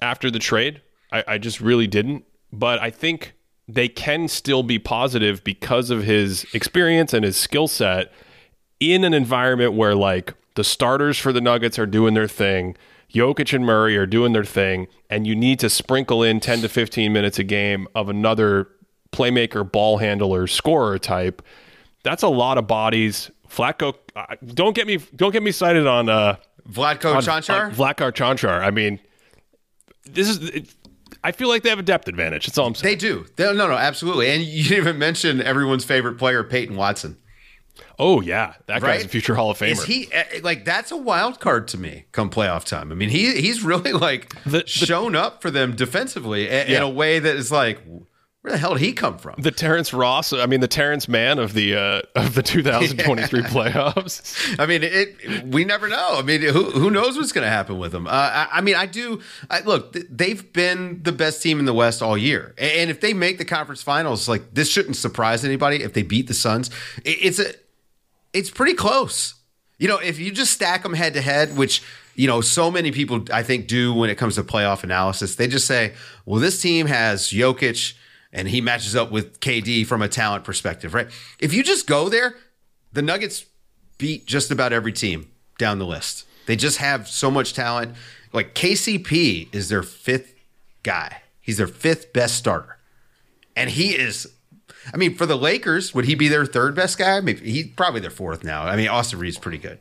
after the trade. I, I just really didn't. But I think they can still be positive because of his experience and his skill set in an environment where like the starters for the Nuggets are doing their thing, Jokic and Murray are doing their thing, and you need to sprinkle in 10 to 15 minutes a game of another playmaker, ball handler, scorer type. That's a lot of bodies. Flacco, uh, don't get me don't get me cited on uh Vlatko on- Cancar. on Vlakar Cancar. I mean, this is. It, I feel like they have a depth advantage. That's all I'm saying. they do. They, no, no, absolutely. And you didn't even mention everyone's favorite player, Peyton Watson. oh yeah, that Right? guy's a future Hall of Famer. Is he eh, like that's a wild card to me come playoff time? I mean, he he's really like The- the- shown up for them defensively in, in a way that is like, where the hell did he come from? the Terrence Ross, I mean the Terrence Mann of the uh, of the 2023 playoffs. I mean, it. We never know. I mean, who who knows what's going to happen with them? Uh, I, I mean, I do. I, look, th- they've been the best team in the West all year, and if they make the conference finals, like this shouldn't surprise anybody. If they beat the Suns, it, it's a, it's pretty close. You know, if you just stack them head to head, which you know so many people I think do when it comes to playoff analysis, they just say, "Well, this team has Jokic." And he matches up with KD from a talent perspective, right? If you just go there, the Nuggets beat just about every team down the list. They just have so much talent. Like KCP is their fifth guy. He's their fifth best starter. And he is I mean, for the Lakers, would he be their third best guy? Maybe he's probably their fourth now. I mean, Austin Reed's pretty good.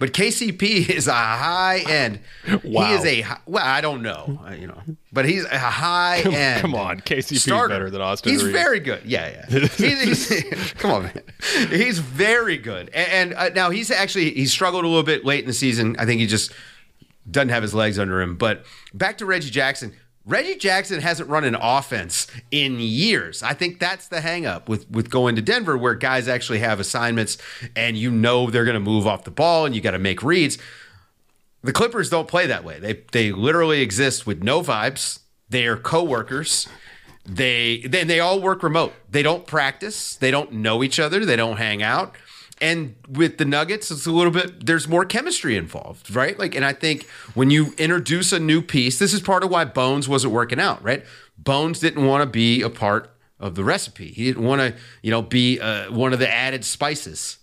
But KCP is a high end. Wow. He is a well, I don't know, you know, but he's a high end. come on, KCP is better than Austin He's Reaves. very good. Yeah, yeah. He's, he's, come on, man. He's very good. And, and uh, now he's actually he struggled a little bit late in the season. I think he just doesn't have his legs under him. But back to Reggie Jackson. Reggie Jackson hasn't run an offense in years. I think that's the hangup with with going to Denver, where guys actually have assignments and you know they're going to move off the ball and you got to make reads. The Clippers don't play that way. They they literally exist with no vibes. They are coworkers. They then they all work remote. They don't practice. They don't know each other. They don't hang out. And with the Nuggets, it's a little bit there's more chemistry involved, right? Like, and I think when you introduce a new piece, this is part of why Bones wasn't working out, right? Bones didn't want to be a part of the recipe. He didn't want to, you know, be uh, one of the added spices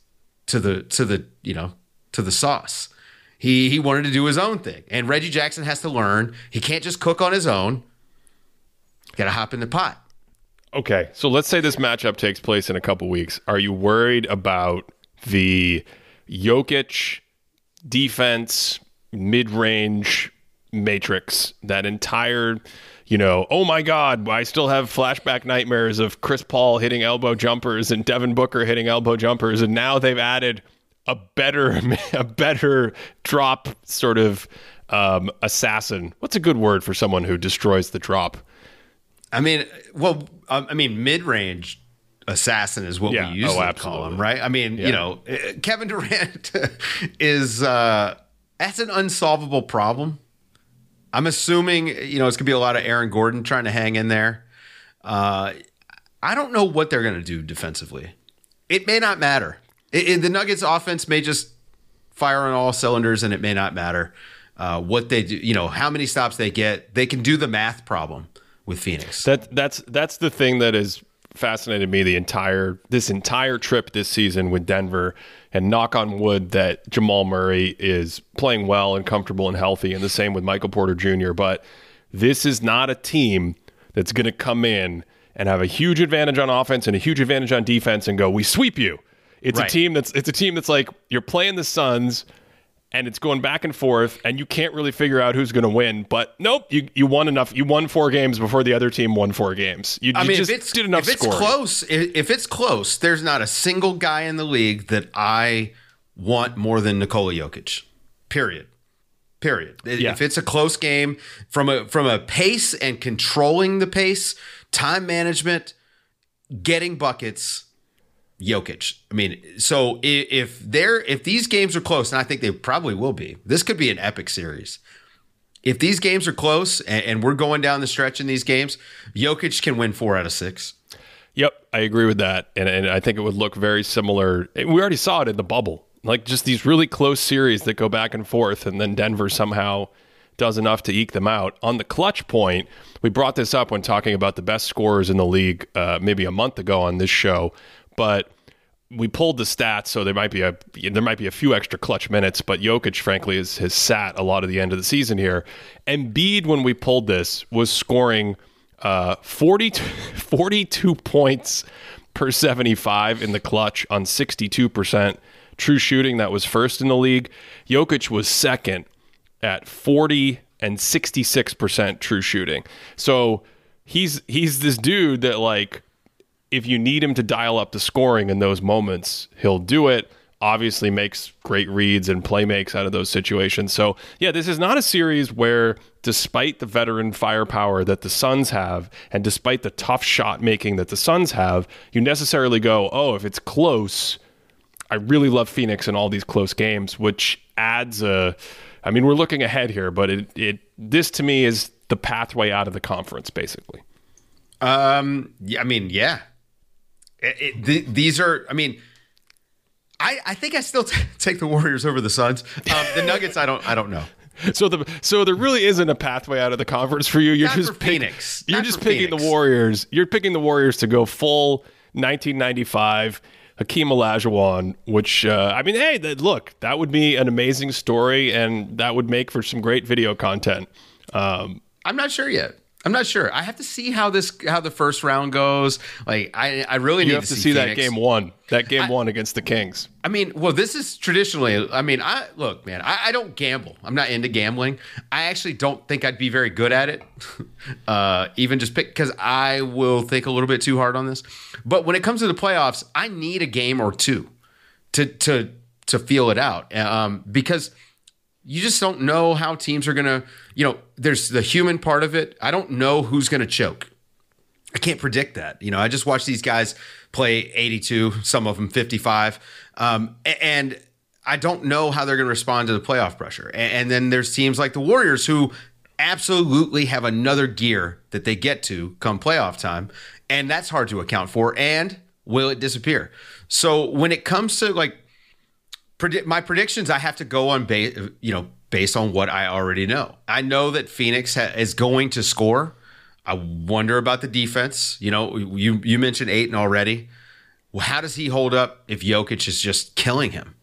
to the to the you know to the sauce. He he wanted to do his own thing, and Reggie Jackson has to learn he can't just cook on his own. Got to hop in the pot. Okay, so let's say this matchup takes place in a couple weeks. Are you worried about the Jokic defense mid-range matrix? That entire, you know, oh my God, I still have flashback nightmares of Chris Paul hitting elbow jumpers and Devin Booker hitting elbow jumpers, and now they've added a better, a better drop sort of um, assassin. What's a good word for someone who destroys the drop? I mean, well, um, I mean, mid range assassin is what Yeah. we usually Oh, call absolutely. him, right? I mean, Yeah. you know, uh, Kevin Durant is uh, that's an unsolvable problem. I'm assuming you know it's gonna be a lot of Aaron Gordon trying to hang in there. Uh, I don't know what they're gonna do defensively. It may not matter. It, it- the Nuggets' offense may just fire on all cylinders, and it may not matter uh, what they do. You know how many stops they get. They can do the math problem with Phoenix. That that's that's the thing that has fascinated me the entire this entire trip this season with Denver and knock on wood that Jamal Murray is playing well and comfortable and healthy and the same with Michael Porter Jr. But this is not a team that's going to come in and have a huge advantage on offense and a huge advantage on defense and go we sweep you. It's Right. a team that's it's a team that's like you're playing the Suns and it's going back and forth, and you can't really figure out who's going to win. But nope, you you won enough. You won four games before the other team won four games. You, I you mean, just if it's did enough if it's scoring. close, if it's close, there's not a single guy in the league that I want more than Nikola Jokic. Period. Period. Yeah. If it's a close game from a from a pace and controlling the pace, time management, getting buckets, Jokic. I mean, so if they're if these games are close, and I think they probably will be, this could be an epic series. If these games are close and, and we're going down the stretch in these games, Jokic can win four out of six. Yep, I agree with that, and and I think it would look very similar. We already saw it in the bubble, like just these really close series that go back and forth, and then Denver somehow does enough to eke them out. On the clutch point, we brought this up when talking about the best scorers in the league, uh, maybe a month ago on this show, but we pulled the stats, so there might be a there might be a few extra clutch minutes, but Jokic, frankly, is, has sat a lot of the end of the season here. Embiid, when we pulled this, was scoring uh, 42, 42 points per 75 in the clutch on 62% true shooting. That was first in the league. Jokic was second at 40 and 66% true shooting. So he's he's this dude that like if you need him to dial up the scoring in those moments, he'll do it. Obviously, makes great reads and play makes out of those situations. So, yeah, this is not a series where, despite the veteran firepower that the Suns have, and despite the tough shot making that the Suns have, you necessarily go, oh, if it's close, I really love Phoenix in all these close games, which adds a. I mean, we're looking ahead here, but it, it this to me is the pathway out of the conference, basically. Um, I mean, yeah. It, it, th- these are, I mean, I, I think I still t- take the Warriors over the Suns. Um, the Nuggets, I don't, I don't know. So the so there really isn't a pathway out of the conference for you. You're Not just pick- Phoenix. You're Not just picking Phoenix. the Warriors. You're picking the Warriors to go full 1995 Hakeem Olajuwon. Which uh, I mean, hey, that, look, that would be an amazing story, and that would make for some great video content. Um, I'm not sure yet. I'm not sure. I have to see how this how the first round goes. Like I I really You need have to see, see that game one. That game one against the Kings. I mean, well, this is traditionally. I mean, I look, man. I, I don't gamble. I'm not into gambling. I actually don't think I'd be very good at it. uh, even just pick because I will think a little bit too hard on this. But when it comes to the playoffs, I need a game or two to to to feel it out. Um, because you just don't know how teams are gonna. You know, there's the human part of it. I don't know who's gonna choke. I can't predict that. You know, I just watch these guys play 82, some of them 55, um, and I don't know how they're going to respond to the playoff pressure. And, then there's teams like the Warriors who absolutely have another gear that they get to come playoff time, and that's hard to account for. And will it disappear? So when it comes to like predict my predictions, I have to go on you know, based on what I already know. I know that Phoenix ha- is going to score. I wonder about the defense. You know, you you mentioned Ayton already. Well, how does he hold up if Jokic is just killing him?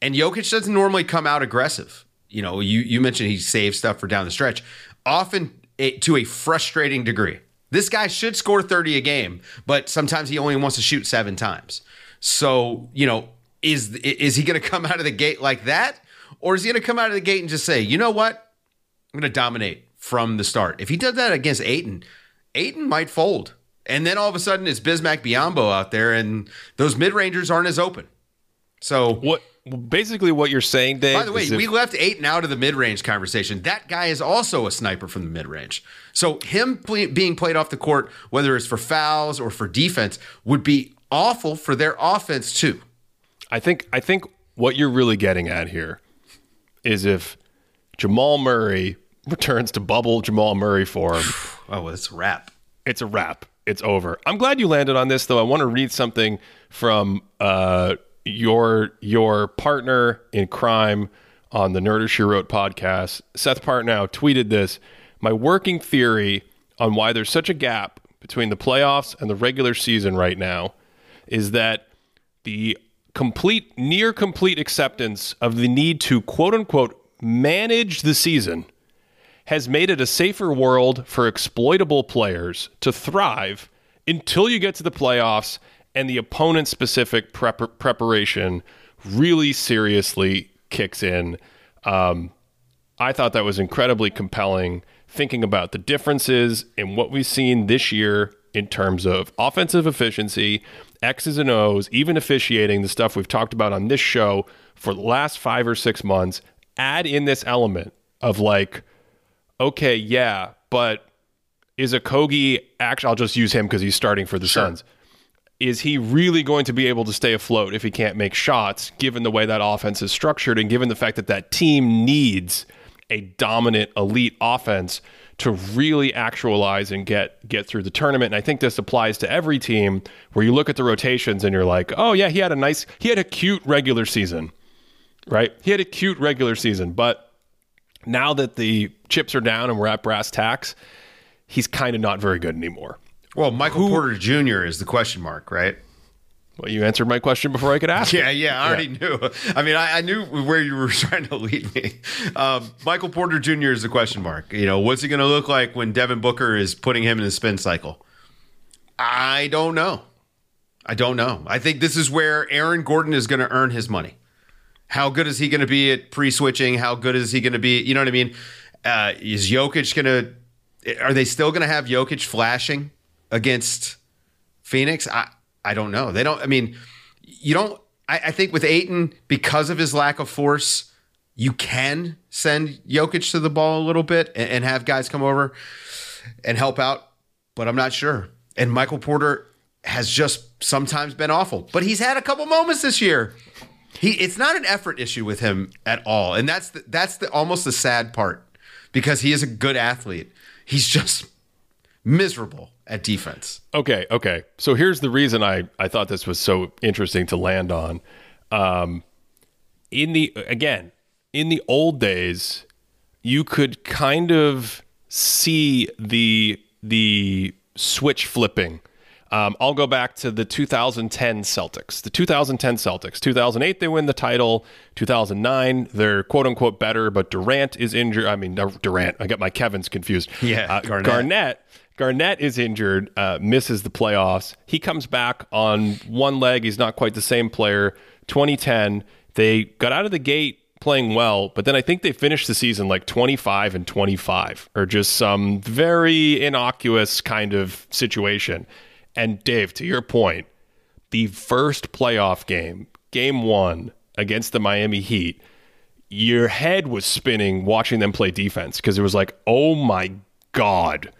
And Jokic doesn't normally come out aggressive. You know, you you mentioned he saves stuff for down the stretch, often to a frustrating degree. This guy should score 30 a game, but sometimes he only wants to shoot seven times. So, you know, is is he going to come out of the gate like that, or is he going to come out of the gate and just say, you know what, I'm going to dominate from the start? If he does that against Ayton, Ayton might fold, and then all of a sudden it's Bismack Biyombo out there, and those mid rangers aren't as open. So What basically what you're saying, Dave? by the way, is if- we left Ayton out of the mid range conversation. That guy is also a sniper from the mid range. So him ple- being played off the court, whether it's for fouls or for defense, would be awful for their offense too. I think I think what you're really getting at here is if Jamal Murray returns to bubble Jamal Murray form, Oh, it's a wrap. it's a wrap. It's over. I'm glad you landed on this, though. I want to read something from uh, your your partner in crime on the Nerder She Wrote podcast. Seth Partnow tweeted this. My working theory on why there's such a gap between the playoffs and the regular season right now is that the complete, near complete acceptance of the need to quote unquote manage the season has made it a safer world for exploitable players to thrive until you get to the playoffs and the opponent specific prep- preparation really seriously kicks in. Um, I thought that was incredibly compelling, thinking about the differences in what we've seen this year in terms of offensive efficiency, X's and O's, even officiating, the stuff we've talked about on this show for the last five or six months. Add in this element of like, okay, yeah, but is Okogie actually? I'll just use him because he's starting for the Suns. Is he really going to be able to stay afloat if he can't make shots, given the way that offense is structured and given the fact that that team needs a dominant elite offense to really actualize and get get through the tournament? And I think this applies to every team where you look at the rotations and you're like, oh yeah, he had a nice, he had a cute regular season, right? He had a cute regular season, but now that the chips are down and we're at brass tacks, he's kind of not very good anymore. Well, Michael Porter Jr. is the question mark, right? Well, you answered my question before I could ask. it. Yeah, yeah, I already knew. I mean, I, I knew where you were trying to lead me. Um, Michael Porter Jr. is the question mark. You know, what's he going to look like when Devin Booker is putting him in the spin cycle? I don't know. I don't know. I think this is where Aaron Gordon is going to earn his money. How good is he going to be at pre-switching? How good is he going to be? You know what I mean? Uh, is Jokic going to? Are they still going to have Jokic flashing against Phoenix? I I don't know. They don't. I mean, you don't. I, I think with Ayton, because of his lack of force, you can send Jokic to the ball a little bit and, and have guys come over and help out. But I'm not sure. And Michael Porter has just sometimes been awful, but he's had a couple moments this year. He it's not an effort issue with him at all, and that's the, that's the almost the sad part because he is a good athlete. He's just miserable at defense. Okay, okay. So here's the reason I, I thought this was so interesting to land on. Um, in the again, in the old days, you could kind of see the the switch flipping Um, I'll go back to the 2010 Celtics. The 2010 Celtics. 2008, they win the title. 2009, they're quote unquote better, but Durant is injured. I mean, Durant. I got my Kevin's confused. Yeah, uh, Garnett. Garnett. Garnett is injured, uh, misses the playoffs. He comes back on one leg. He's not quite the same player. 2010, they got out of the gate playing well, but then I think they finished the season like 25 and 25 or just some very innocuous kind of situation. And Dave, to your point, the first playoff game, game one against the Miami Heat, your head was spinning watching them play defense because it was like, oh my God,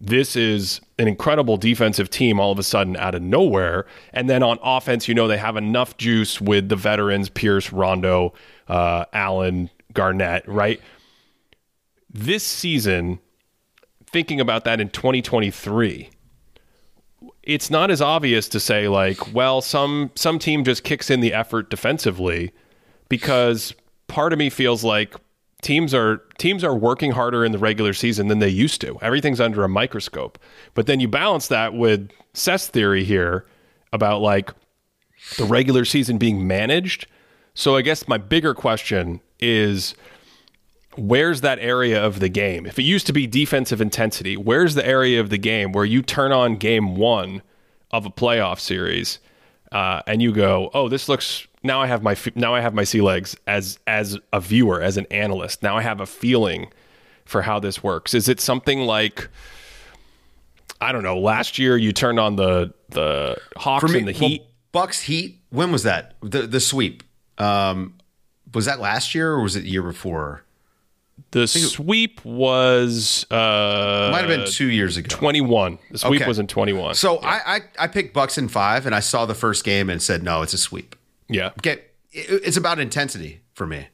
this is an incredible defensive team all of a sudden out of nowhere. And then on offense, you know, they have enough juice with the veterans, Pierce, Rondo, uh, Allen, Garnett, right? This season, thinking about that in 2023, it's not as obvious to say like, well, some some team just kicks in the effort defensively because part of me feels like teams are teams are working harder in the regular season than they used to. Everything's under a microscope. But then you balance that with Seth's theory here about like the regular season being managed. So I guess my bigger question is where's that area of the game? If it used to be defensive intensity, where's the area of the game where you turn on game one of a playoff series uh, and you go, "Oh, this looks now I have my now I have my sea legs as as a viewer, as an analyst. Now I have a feeling for how this works. Is it something like I don't know, last year you turned on the the Hawks me, and the Heat. Well, Bucks Heat, when was that? The the sweep. Um, was that last year or was it the year before? The sweep was uh Might have been two years ago. 21. The sweep Okay. was in 21. So I, I I picked Bucks in five, and I saw the first game and said no, it's a sweep. Yeah. Okay, it's about intensity for me.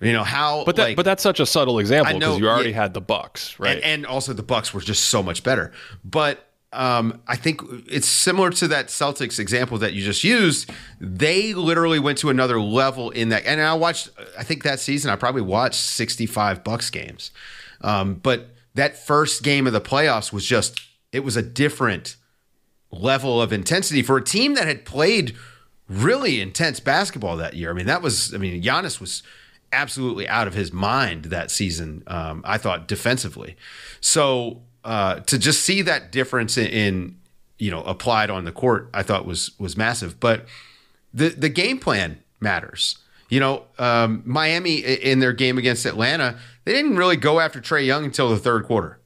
You know how, But that like, but that's such a subtle example because you already yeah. had the Bucks, right? and, and also the Bucks were just so much better. But um, I think it's similar to that Celtics example that you just used. They literally went to another level in that. And I watched. I think that season I probably watched sixty-five Bucks games. Um, but that first game of the playoffs was just. It was a different level of intensity for a team that had played really intense basketball that year. I mean, that was, I mean, Giannis was absolutely out of his mind that season, um, I thought, defensively. So uh, to just see that difference in, in, you know, applied on the court, I thought was was massive. But the the game plan matters. You know, um, Miami in their game against Atlanta, they didn't really go after Trae Young until the third quarter.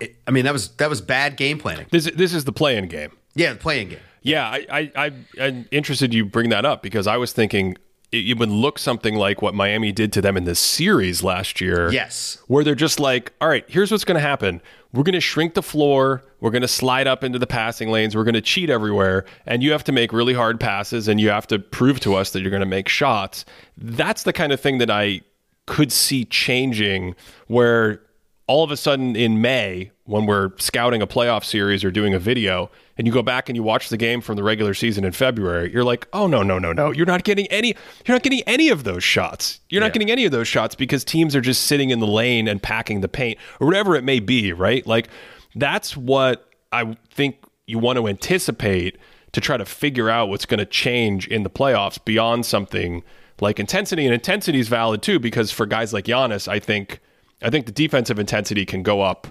It- I mean, that was that was bad game planning. this this is the play-in game. Yeah, the play-in game. Yeah, I, I, I, I'm interested you bring that up because I was thinking it, it would look something like what Miami did to them in this series last year. Yes. Where they're just like, all right, here's what's going to happen. We're going to shrink the floor. We're going to slide up into the passing lanes. We're going to cheat everywhere. And you have to make really hard passes and you have to prove to us that you're going to make shots. That's the kind of thing that I could see changing where all of a sudden in May, when we're scouting a playoff series or doing a video, and you go back and you watch the game from the regular season in February, you're like, oh no, no, no, no. You're not getting any you're not getting any of those shots. You're not Yeah. getting any of those shots because teams are just sitting in the lane and packing the paint or whatever it may be, right? Like that's what I think you want to anticipate to try to figure out what's going to change in the playoffs beyond something like intensity. And intensity is valid too, because for guys like Giannis, I think I think the defensive intensity can go up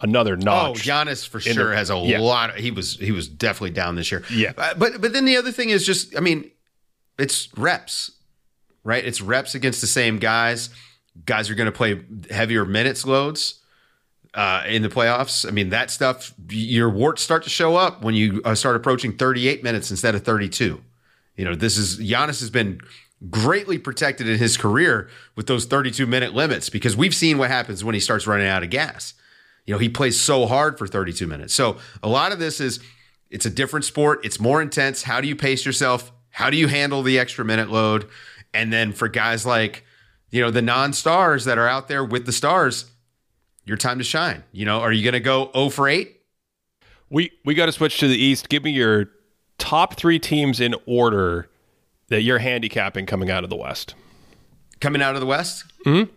another notch. Oh, notch. Giannis for sure the- has a yeah. lot. He was he was definitely down this year. Yeah. Uh, but but then the other thing is just I mean, it's reps, right? It's reps against the same guys. Guys are going to play heavier minutes loads uh, in the playoffs. I mean, that stuff. Your warts start to show up when you uh, start approaching 38 minutes instead of 32. You know, this is Giannis has been greatly protected in his career with those 32 minute limits because we've seen what happens when he starts running out of gas. You know, he plays so hard for 32 minutes. So a lot of this is it's a different sport. It's more intense. How do you pace yourself? How do you handle the extra minute load? And then for guys like, you know, the non-stars that are out there with the stars, your time to shine. You know, are you going to go 0 for 8? We we got to switch to the East. Give me your top three teams in order that you're handicapping coming out of the West. coming out of the West? Mm-hmm.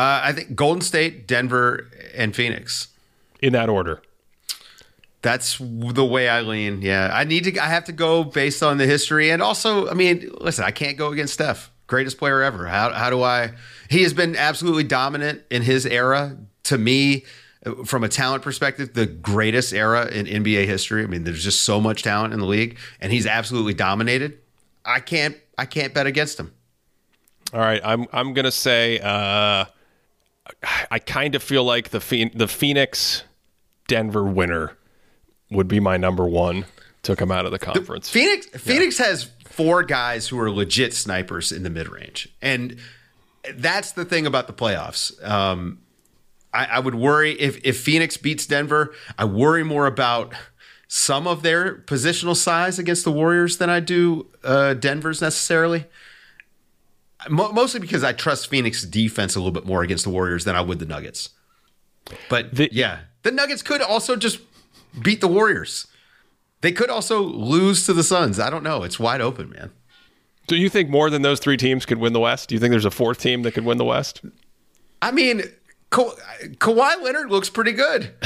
Uh, I think Golden State, Denver, and Phoenix. In that order. That's the way I lean. Yeah, I need to. I have to go based on the history, and also, I mean, listen, I can't go against Steph, greatest player ever. How how do I? He has been absolutely dominant in his era. To me, from a talent perspective, the greatest era in NBA history. I mean, there's just so much talent in the league, and he's absolutely dominated. I can't. I can't bet against him. All right, I'm I'm gonna say uh, I kind of feel like the the Phoenix Denver winner would be my number one. Took him out of the conference. The Phoenix Phoenix yeah. has four guys who are legit snipers in the mid range, and that's the thing about the playoffs. Um, I, I would worry if if Phoenix beats Denver. I worry more about some of their positional size against the Warriors than I do uh, Denver's necessarily. Mostly because I trust Phoenix defense a little bit more against the Warriors than I would the Nuggets. But the, yeah, the Nuggets could also just beat the Warriors. They could also lose to the Suns. I don't know. It's wide open, man. Do you think more than those three teams could win the West? Do you think there's a fourth team that could win the West? I mean, Ka- Kawhi Leonard looks pretty good.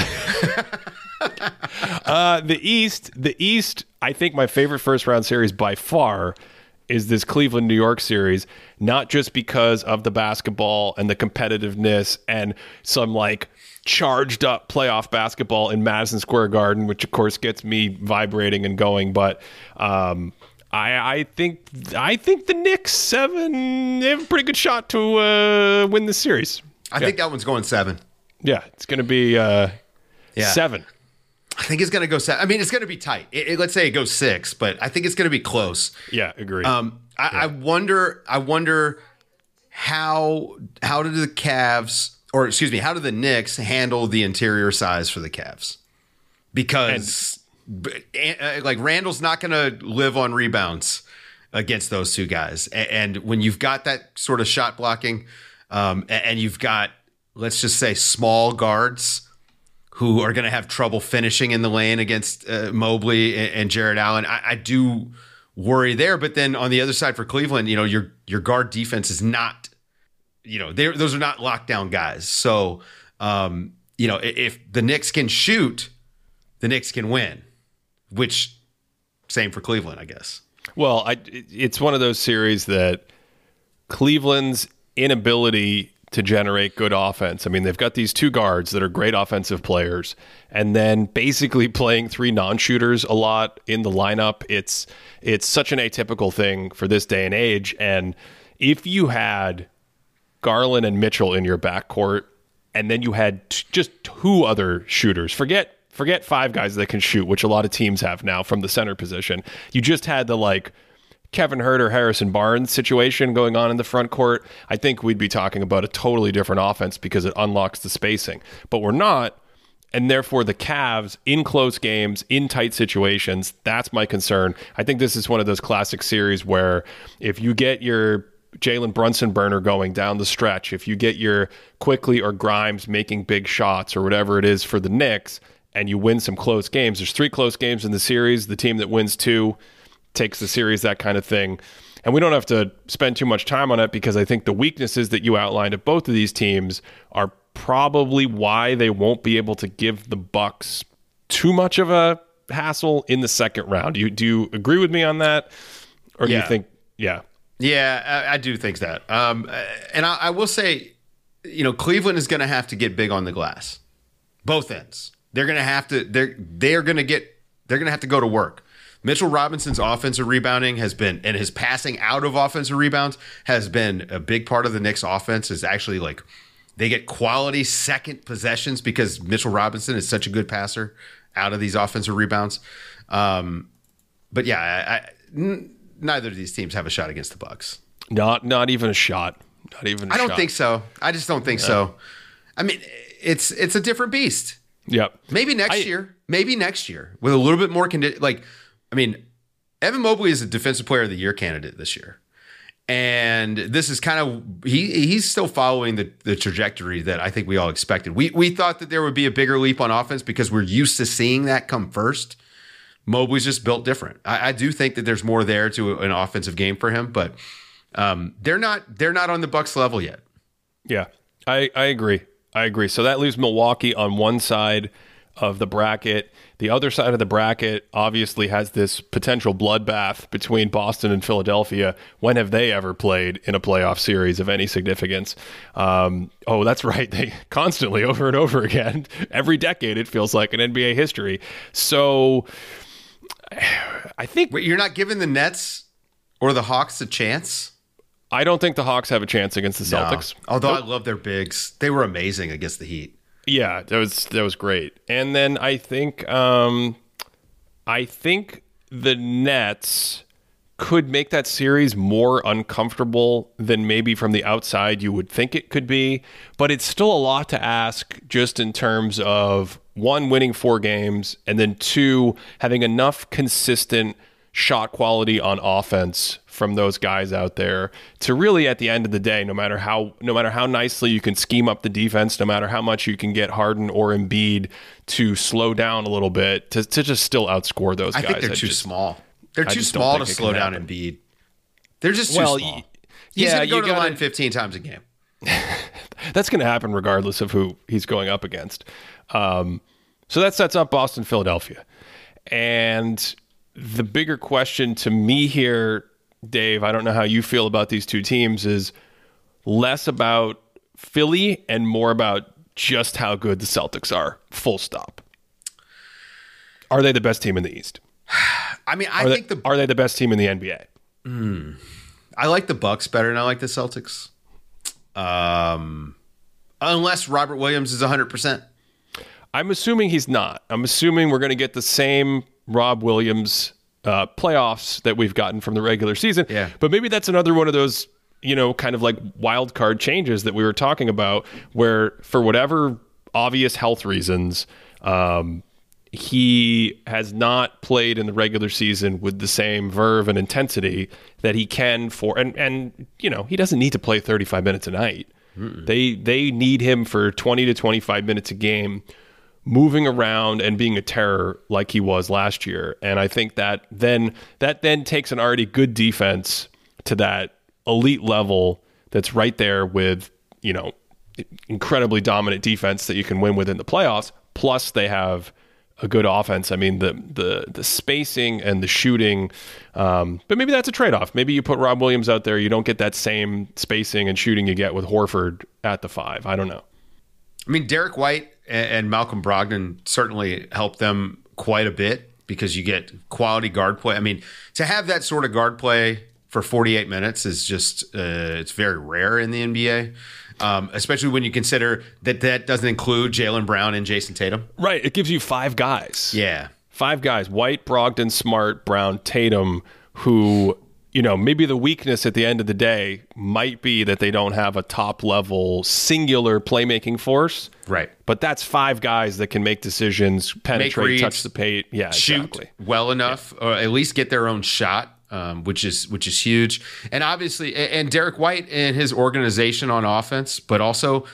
uh, the East, the East. I think my favorite first round series by far is this Cleveland New York series, not just because of the basketball and the competitiveness and some like charged up playoff basketball in Madison Square Garden, which of course gets me vibrating and going. But um, I, I, think I think the Knicks seven they have a pretty good shot to uh, win the series. I yeah. think that one's going seven. Yeah, it's going to be uh, yeah. seven. I think it's going to go seven. I mean, it's going to be tight. It, it, let's say it goes six, but I think it's going to be close. Yeah, agree. Um, I, yeah. I wonder. I wonder how how did the Cavs or excuse me, how do the Knicks handle the interior size for the Cavs? Because and, like Randle's not going to live on rebounds against those two guys, and, and, when you've got that sort of shot blocking, um, and you've got let's just say small guards who are going to have trouble finishing in the lane against uh, Mobley and, and, Jarrett Allen, I, I do worry there. But then on the other side for Cleveland, you know, your your guard defense is not you know, those are not lockdown guys. So, um, you know, if the Knicks can shoot, the Knicks can win, which same for Cleveland, I guess. Well, I, it's one of those series that Cleveland's inability to generate good offense. I mean, they've got these two guards that are great offensive players, and then basically playing three non-shooters a lot in the lineup. It's it's such an atypical thing for this day and age. And if you had Garland and Mitchell in your backcourt, and then you had t- just two other shooters. Forget forget five guys that can shoot, which a lot of teams have now from the center position. You just had the like Kevin Huerter, Harrison Barnes situation going on in the front court. I think we'd be talking about a totally different offense because it unlocks the spacing. But we're not. And therefore, the Cavs in close games, in tight situations, that's my concern. I think this is one of those classic series where if you get your Jalen Brunson burner going down the stretch, if you get your Quickley or Grimes making big shots or whatever it is for the Knicks, and you win some close games, there's three close games in the series. The team that wins two takes the series, that kind of thing. And we don't have to spend too much time on it because I think the weaknesses that you outlined of both of these teams are probably why they won't be able to give the Bucks too much of a hassle in the second round. Do you do you agree with me on that, or do yeah. you think, yeah? Yeah, I, I do think that. Um, and I, I will say, you know, Cleveland is going to have to get big on the glass, both ends. They're going to have to. They're they are going to get. They're going to have to go to work. Mitchell Robinson's offensive rebounding has been, and his passing out of offensive rebounds has been a big part of the Knicks' offense. Is actually like they get quality second possessions because Mitchell Robinson is such a good passer out of these offensive rebounds. Um, but yeah, I, I, neither of these teams have a shot against the Bucks. Not not even a shot. Not even. I don't shot. think so. I just don't think yeah. so. I mean, it's it's a different beast. Yep. Maybe next I, year. Maybe next year with a little bit more condition. Like, I mean, Evan Mobley is a defensive player of the year candidate this year. And this is kind of he he's still following the, the trajectory that I think we all expected. We we thought that there would be a bigger leap on offense because we're used to seeing that come first. Mobley's just built different. I, I, do think that there's more there to an offensive game for him, but um, they're not they're not on the Bucks level yet. Yeah, I I agree. I agree. So that leaves Milwaukee on one side. Of the bracket. The other side of the bracket obviously has this potential bloodbath between Boston and Philadelphia. When have they ever played in a playoff series of any significance? Um, oh, that's right. They constantly, over and over again, every decade, it feels like in NBA history. So I think Wait, you're not giving the Nets or the Hawks a chance? I don't think the Hawks have a chance against the Celtics. No. Although I love their bigs, they were amazing against the Heat. Yeah, that was that was great. And then I think um, I think the Nets could make that series more uncomfortable than maybe from the outside you would think it could be. But it's still a lot to ask just in terms of one winning four games and then two having enough consistent shot quality on offense from those guys out there to really at the end of the day no matter how no matter how nicely you can scheme up the defense no matter how much you can get Harden or Embiid to slow down a little bit to, to just still outscore those I guys think they're I too just- small. They're too small to slow down happen. Embiid. They're just too Well, small. y- He's yeah, gonna go you to the gotta- line 15 times a game. that's going to happen regardless of who he's going up against. Um, so that sets up Boston, Philadelphia. And the bigger question to me here, Dave, I don't know how you feel about these two teams, is less about Philly and more about just how good the Celtics are, full stop. Are they the best team in the East? I mean, I Are, think they, the are they the best team in the NBA? I like the Bucks better than I like the Celtics. Um, unless Robert Williams is 100%. I'm assuming he's not. I'm assuming we're going to get the same Rob Williams uh, playoffs that we've gotten from the regular season. Yeah. But maybe that's another one of those, you know, kind of like wild card changes that we were talking about, where for whatever obvious health reasons, um, he has not played in the regular season with the same verve and intensity that he can for and and you know he doesn't need to play 35 minutes a night they they need him for 20 to 25 minutes a game moving around and being a terror like he was last year and i think that then that then takes an already good defense to that elite level that's right there with you know incredibly dominant defense that you can win with in the playoffs plus they have a good offense. I mean, the the the spacing and the shooting, um, but maybe that's a trade off. Maybe you put Rob Williams out there, you don't get that same spacing and shooting you get with Horford at the five. I don't know. I mean, Derrick White and, and Malcolm Brogdon certainly helped them quite a bit because you get quality guard play. I mean, to have that sort of guard play for 48 minutes is just uh, it's very rare in the NBA, um, especially when you consider that that doesn't include Jaylen Brown and Jayson Tatum. Right, it gives you five guys. Yeah, five guys: White, Brogdon, Smart, Brown, Tatum. Who you know maybe the weakness at the end of the day might be that they don't have a top level singular playmaking force. right. But that's five guys that can make decisions, penetrate, reads, touch the paint. Yeah, shoot exactly. well enough, or at least get their own shot, um, which is which is huge. And obviously, and Derrick White and his organization on offense, but also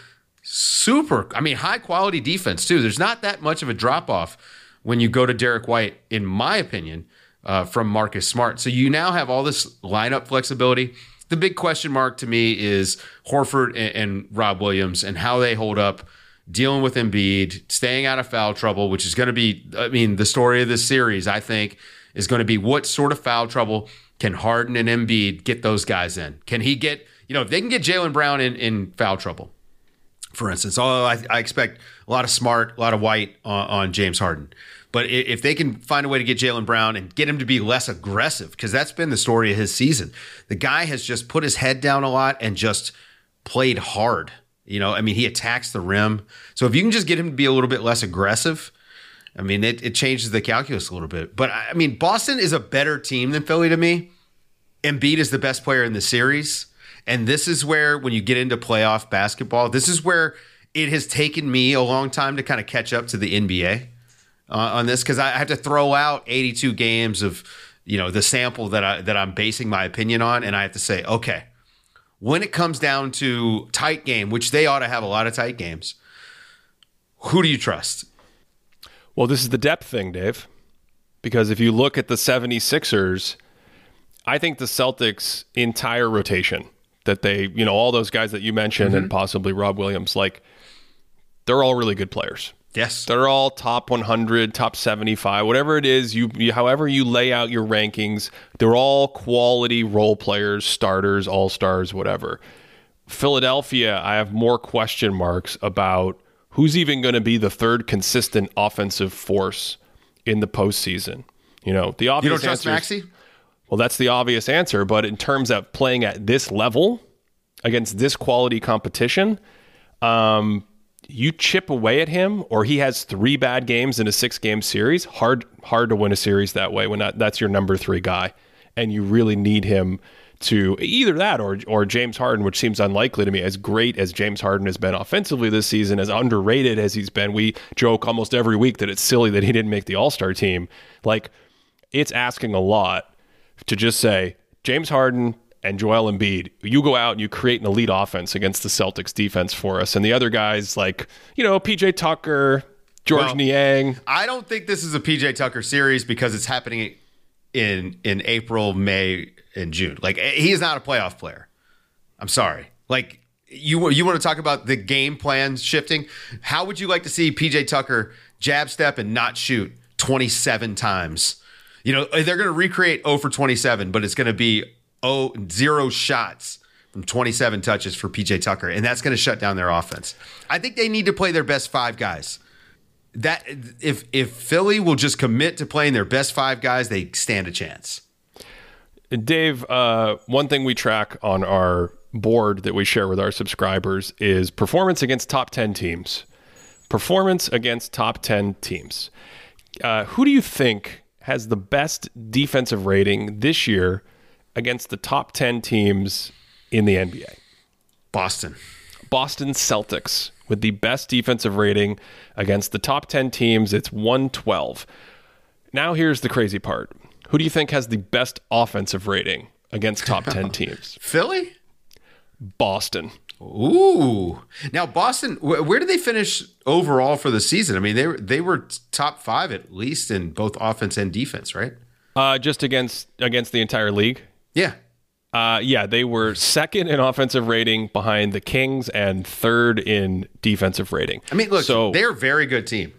super. I mean, high quality defense too. There's not that much of a drop off when you go to Derrick White, in my opinion, uh, from Marcus Smart. So you now have all this lineup flexibility. The big question mark to me is Horford and, and Rob Williams and how they hold up dealing with Embiid, staying out of foul trouble, which is going to be, I mean, the story of this series, I think, is going to be what sort of foul trouble can Harden and Embiid get those guys in? Can he get, you know, if they can get Jaylen Brown in, in foul trouble, for instance, although I, I expect a lot of smart, a lot of white on, on James Harden. But if they can find a way to get Jaylen Brown and get him to be less aggressive, because that's been the story of his season, the guy has just put his head down a lot and just played hard. You know, I mean, he attacks the rim. So if you can just get him to be a little bit less aggressive, I mean, it, it changes the calculus a little bit. But I mean, Boston is a better team than Philly to me. Embiid is the best player in the series. And this is where, when you get into playoff basketball, this is where it has taken me a long time to kind of catch up to the NBA uh, on this because I have to throw out 82 games of, you know, the sample that I that I'm basing my opinion on, and I have to say, okay, when it comes down to tight game, which they ought to have a lot of tight games, who do you trust? Well, this is the depth thing, Dave. Because if you look at the 76ers, I think the Celtics' entire rotation that they, you know, all those guys that you mentioned and possibly Rob Williams, like, they're all really good players. Yes. They're all top 100, top 75, whatever it is. You, you, however you lay out your rankings, they're all quality role players, starters, all stars, whatever. Philadelphia, I have more question marks about who's even going to be the third consistent offensive force in the postseason. You know, the obvious You don't trust answer is- Maxey? well, that's the obvious answer. But in terms of playing at this level against this quality competition, um, you chip away at him, or he has three bad games in a six-game series. Hard, hard to win a series that way when that, that's your number three guy, and you really need him to either that or or James Harden, which seems unlikely to me. As great as James Harden has been offensively this season, as underrated as he's been, we joke almost every week that it's silly that he didn't make the All Star team. Like, it's asking a lot to just say James Harden and Joel Embiid, you go out and you create an elite offense against the Celtics defense for us, and the other guys like you know PJ Tucker, George Well, Niang. I don't think this is a PJ Tucker series because it's happening in in April, May, and June. Like eh, he is not a playoff player. I'm sorry. Like you you want to talk about the game plan shifting? How would you like to see PJ Tucker jab step and not shoot 27 times? You know, eh, they're going to recreate 0 for 27, but it's going to be oh zero shots from 27 touches for PJ Tucker, and that's going to shut down their offense. I think they need to play their best five guys that if if Philly will just commit to playing their best five guys, they stand a chance. Dave, uh, one thing we track on our board that we share with our subscribers is performance against top 10 teams. Performance against top 10 teams. Uh, who do you think has the best defensive rating this year against the top 10 teams in the NBA? Boston. Boston Celtics with the best defensive rating against the top 10 teams. It's 112. Now, here's the crazy part. Who do you think has the best offensive rating against top 10 teams? Philly? Boston. Ooh. Now Boston, wh- where did they finish overall for the season? I mean, they were they were top 5 at least in both offense and defense, right? Uh, just against against the entire league. Yeah. Uh, yeah, they were second in offensive rating behind the Kings and third in defensive rating. I mean, look, so they're a very good team.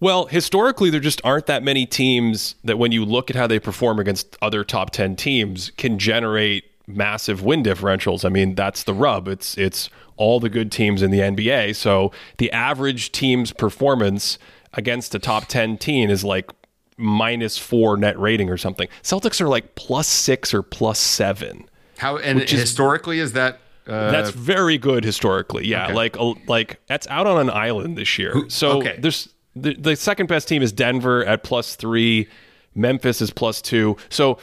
Well, historically, there just aren't that many teams that, when you look at how they perform against other top ten teams, can generate massive win differentials. I mean, that's the rub. It's it's all the good teams in the NBA. So the average team's performance against a top ten team is like minus four net rating or something. Celtics are like plus six or plus seven. How and historically is that uh, That's very good historically. Yeah, okay. like uh, like that's out on an island this year. so okay. there's the, the second best team is Denver at plus three. Memphis is plus two. So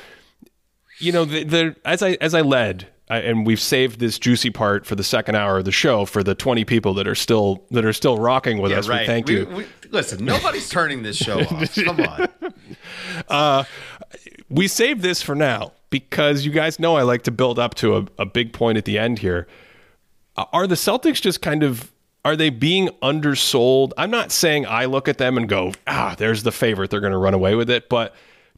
you know the, the as I as I led. I, and we've saved this juicy part for the second hour of the show for the 20 people that are still that are still rocking with yeah, us. We thank We- you. we- listen, nobody's turning this show off. Come on. we saved this for now because you guys know I like to build up to a, a big point at the end here. Uh, Are the Celtics just kind of are they being undersold? I'm not saying I look at them and go, ah, there's the favorite. They're going to run away with it. But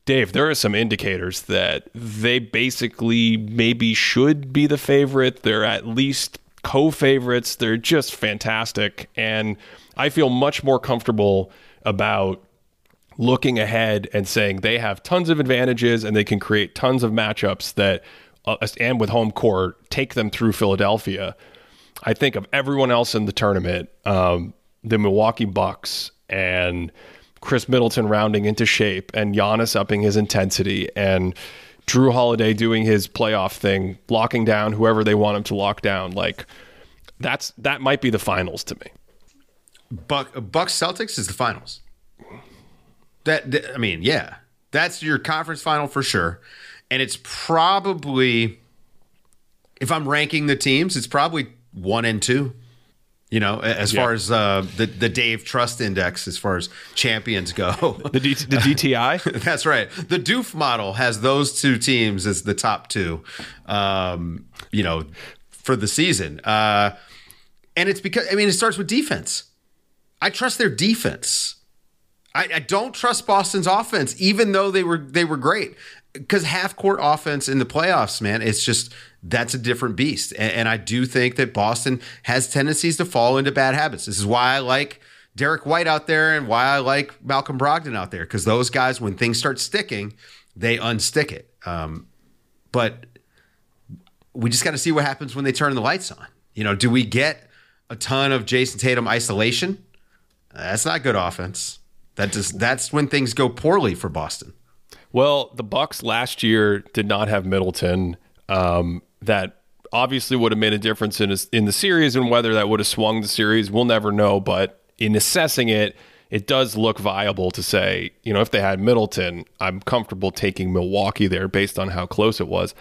Dave, there are some indicators that they basically maybe should be the favorite. They're at least co-favorites. They're just fantastic, and I feel much more comfortable about looking ahead and saying they have tons of advantages and they can create tons of matchups that uh, and with home court take them through Philadelphia. I think of everyone else in the tournament, um, the Milwaukee Bucks and Khris Middleton rounding into shape and Giannis upping his intensity and Jrue Holiday doing his playoff thing, locking down whoever they want him to lock down. Like that's that might be the finals to me. Buck Bucks Celtics is the finals. That, that- I mean, yeah, that's your conference final for sure, and it's probably if I'm ranking the teams, it's probably one and two. You know, as Yeah. far as uh, the the Dave Trust Index, as far as champions go. The, D- the DTI. That's right. The Doof model has those two teams as the top two, um, you know, for the season. Uh, and it's because, I mean, it starts with defense. I trust their defense. I, I don't trust Boston's offense, even though they were they were great. Because half court offense in the playoffs, man, it's just that's a different beast. And, and I do think that Boston has tendencies to fall into bad habits. This is why I like Derrick White out there and why I like Malcolm Brogdon out there because those guys, when things start sticking, they unstick it. Um, but we just got to see what happens when they turn the lights on. You know, do we get a ton of Jayson Tatum isolation? That's not good offense. That just that's when things go poorly for Boston. Well, the Bucks last year did not have Middleton. Um, that obviously would have made a difference in in the series, and whether that would have swung the series, we'll never know. But in assessing it, it does look viable to say, you know, if they had Middleton, I'm comfortable taking Milwaukee there based on how close it was.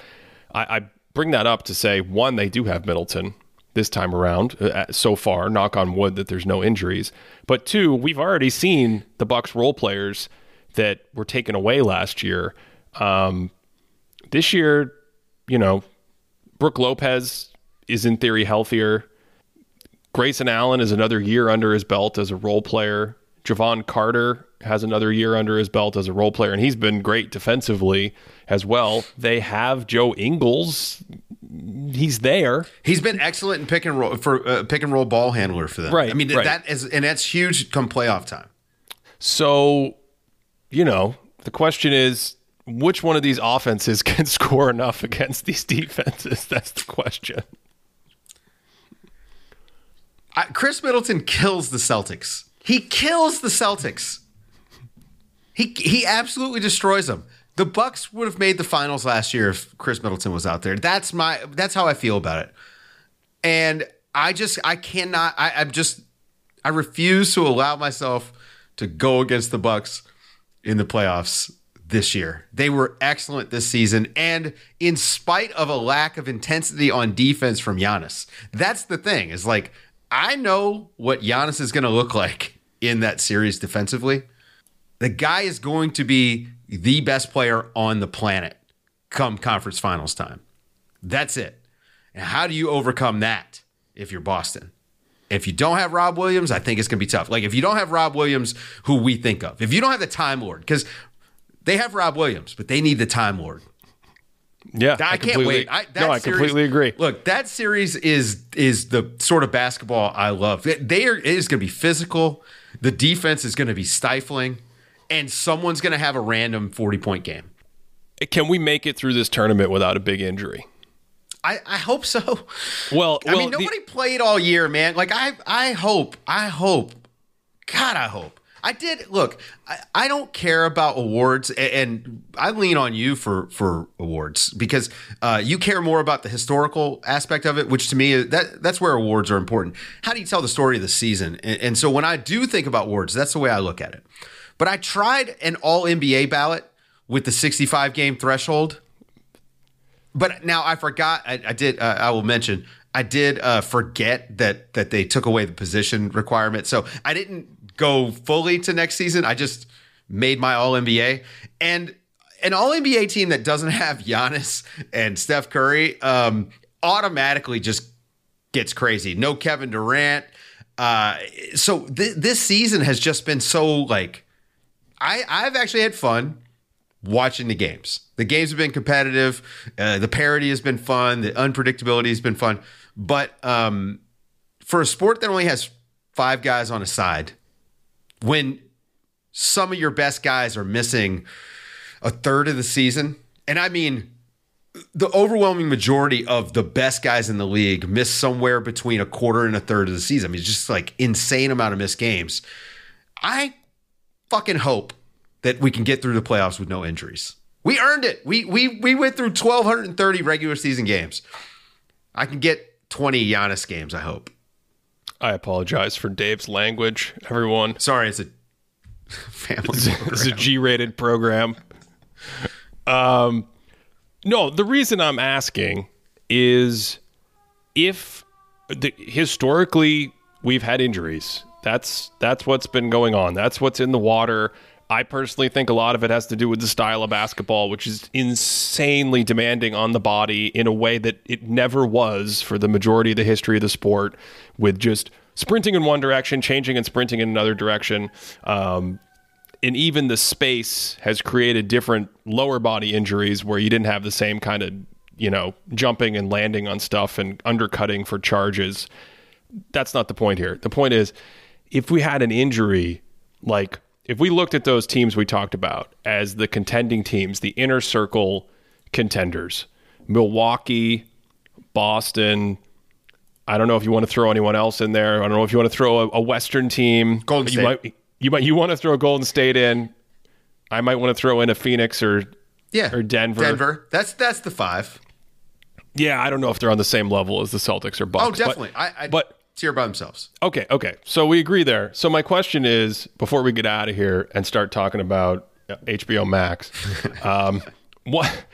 I, I bring that up to say, one, they do have Middleton this time around uh, so far knock on wood that there's no injuries but two we've already seen the bucks role players that were taken away last year um, this year you know brook lopez is in theory healthier grayson allen is another year under his belt as a role player jevon carter has another year under his belt as a role player and he's been great defensively as well they have joe ingles he's there. He's been excellent in pick and roll for uh, pick and roll ball handler for them. Right. I mean right. that is and that's huge come playoff time. So, you know, the question is which one of these offenses can score enough against these defenses? That's the question. I, Khris Middleton kills the Celtics. He kills the Celtics. He he absolutely destroys them. The Bucks would have made the finals last year if Khris Middleton was out there. That's my that's how I feel about it. And I just I cannot I, I'm just I refuse to allow myself to go against the Bucks in the playoffs this year. They were excellent this season, and in spite of a lack of intensity on defense from Giannis, that's the thing. Is like I know what Giannis is going to look like in that series defensively. The guy is going to be the best player on the planet come conference finals time. That's it. And how do you overcome that if you're Boston? If you don't have Rob Williams, I think it's going to be tough. Like if you don't have Rob Williams, who we think of, if you don't have the Time Lord, because they have Rob Williams, but they need the Time Lord. Yeah, I, I can't wait. I, no, I series, completely agree. Look, that series is is the sort of basketball I love. They are it is going to be physical. The defense is going to be stifling and someone's going to have a random 40 point game. Can we make it through this tournament without a big injury? I, I hope so. Well, I well, mean, nobody the, played all year, man. Like, I, I hope, I hope, God, I hope. I did look. I, I don't care about awards, and, I lean on you for for awards because uh, you care more about the historical aspect of it, which to me that that's where awards are important. How do you tell the story of the season? And, and so when I do think about awards, that's the way I look at it. But I tried an all NBA ballot with the 65 game threshold. But now I forgot. I, I did. Uh, I will mention. I did uh, forget that that they took away the position requirement. So I didn't go fully to next season. I just made my All NBA and an All NBA team that doesn't have Giannis and Steph Curry um, automatically just gets crazy. No Kevin Durant. Uh, so th- this season has just been so like I I've actually had fun watching the games. The games have been competitive. Uh, the parity has been fun. The unpredictability has been fun. But um, for a sport that only has five guys on a side, when some of your best guys are missing a third of the season, and I mean the overwhelming majority of the best guys in the league miss somewhere between a quarter and a third of the season. I mean, it's just like insane amount of missed games. I fucking hope that we can get through the playoffs with no injuries. We earned it. We we we went through 1230 regular season games. I can get 20 Giannis games, I hope. I apologize for Dave's language, everyone. Sorry, it's a family It's a G-rated program. Um no, the reason I'm asking is if the, historically we've had injuries that's that's what's been going on. That's what's in the water. I personally think a lot of it has to do with the style of basketball, which is insanely demanding on the body in a way that it never was for the majority of the history of the sport, with just sprinting in one direction, changing and sprinting in another direction. Um, and even the space has created different lower body injuries where you didn't have the same kind of, you know, jumping and landing on stuff and undercutting for charges. That's not the point here. The point is, if we had an injury, like if we looked at those teams we talked about as the contending teams, the inner circle contenders, Milwaukee, Boston. I don't know if you want to throw anyone else in there. I don't know if you want to throw a, a Western team. Golden you State. Might, you might you want to throw Golden State in. I might want to throw in a Phoenix or Yeah. or Denver. Denver. That's that's the five. Yeah, I don't know if they're on the same level as the Celtics or Bucks. Oh, but- definitely. I, I but tier by themselves. Okay, okay. So we agree there. So my question is, before we get out of here and start talking about uh, HBO Max, um, what,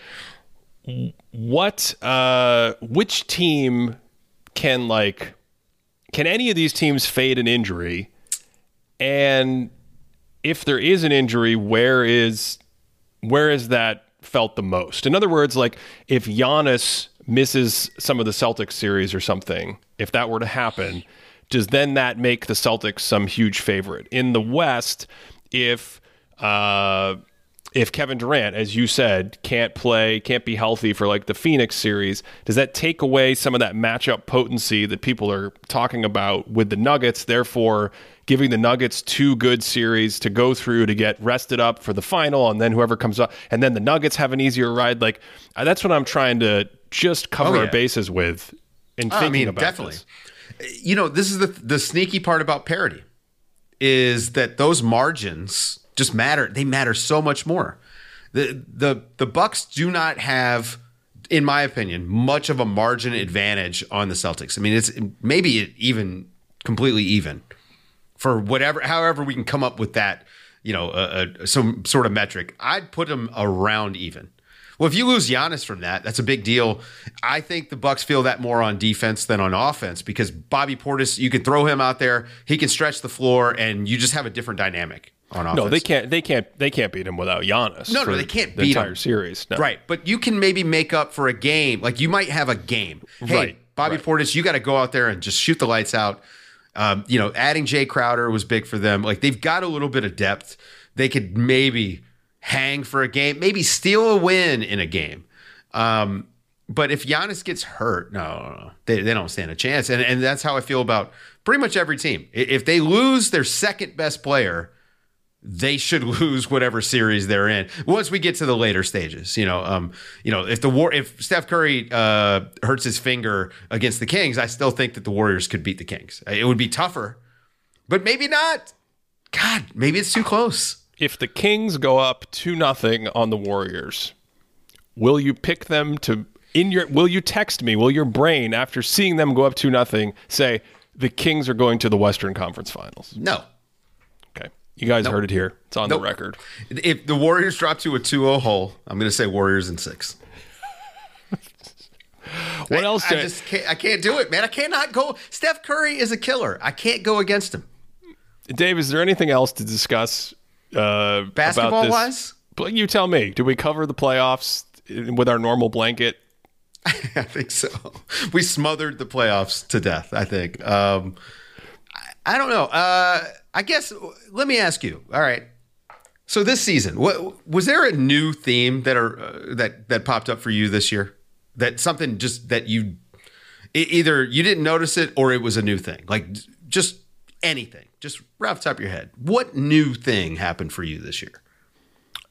what, uh, which team can like, can any of these teams fade an injury? And if there is an injury, where is, where is that felt the most? In other words, like if Giannis misses some of the Celtics series or something, if that were to happen, does then that make the Celtics some huge favorite in the West? If uh, if Kevin Durant, as you said, can't play, can't be healthy for like the Phoenix series, does that take away some of that matchup potency that people are talking about with the Nuggets? Therefore, giving the Nuggets two good series to go through to get rested up for the final, and then whoever comes up, and then the Nuggets have an easier ride. Like uh, that's what I'm trying to just cover Oh, our bases with in thinking I mean, about definitely. this. You know, this is the the sneaky part about parity is that those margins just matter. They matter so much more. The the the Bucks do not have, in my opinion, much of a margin advantage on the Celtics. I mean, it's maybe even completely even for whatever, however we can come up with that. You know, uh, uh, some sort of metric. I'd put them around even. Well, if you lose Giannis from that, that's a big deal. I think the Bucks feel that more on defense than on offense because Bobby Portis, you can throw him out there, he can stretch the floor, and you just have a different dynamic on offense. No, they can't. They can't. They can't beat him without Giannis. No, no, they can't the beat entire him. series. No. Right, but you can maybe make up for a game. Like you might have a game. Hey, Right, Bobby right. Portis, you got to go out there and just shoot the lights out. Um, you know, adding Jae Crowder was big for them. Like they've got a little bit of depth. They could maybe hang for a game, maybe steal a win in a game. Um, but if Giannis gets hurt, no, no, no. They, they don't stand a chance. And, and that's how I feel about pretty much every team. If they lose their second best player, they should lose whatever series they're in once we get to the later stages. You know, um, you know, if the war, if Steph Curry uh, hurts his finger against the Kings, I still think that the Warriors could beat the Kings. It would be tougher, but maybe not. God, maybe it's too close. If the Kings go up two nothing on the Warriors, will you pick them to in your? Will you text me? Will your brain, after seeing them go up two nothing, say the Kings are going to the Western Conference Finals? No. Okay, you guys heard it here. It's on Nope. the record. If the Warriors drop to a 2-0 hole, I'm going to say Warriors in six. What else? I did- just can't. I can't do it, man. I cannot go. Steph Curry is a killer. I can't go against him. Dave, is there anything else to discuss? Uh, Basketball wise, But you tell me. Do we cover the playoffs with our normal blanket? I think so. We smothered the playoffs to death. I think. Um, I, I don't know. Uh, I guess. Let me ask you. All right. So this season, what was there a new theme that are uh, that that popped up for you this year? That something just that you e- either you didn't notice it or it was a new thing. Like just anything, just right off the top of your head. What new thing happened for you this year?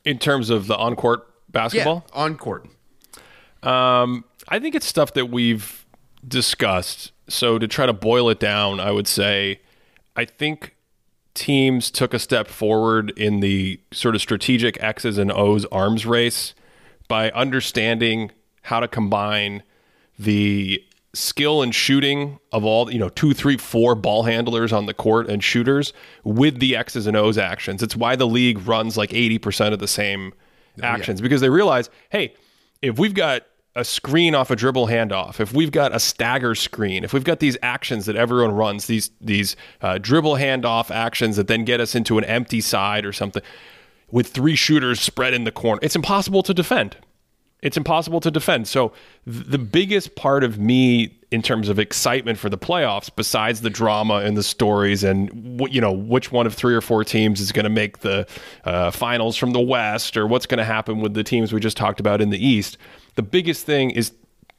In terms of the on court basketball? Yeah, on court. Um, I think it's stuff that we've discussed. So to try to boil it down, I would say I think teams took a step forward in the sort of strategic X's and O's arms race by understanding how to combine the skill and shooting of all you know two three four ball handlers on the court and shooters with the x's and o's actions. It's why the league runs like 80% of the same actions because they realize hey if we've got a screen off a dribble handoff if we've got a stagger screen if we've got these actions that everyone runs these these uh, dribble handoff actions that then get us into an empty side or something with three shooters spread in the corner it's impossible to defend it's impossible to defend. So th- the biggest part of me in terms of excitement for the playoffs, besides the drama and the stories and you know which one of three or four teams is going to make the uh, finals from the West or what's going to happen with the teams we just talked about in the East, the biggest thing is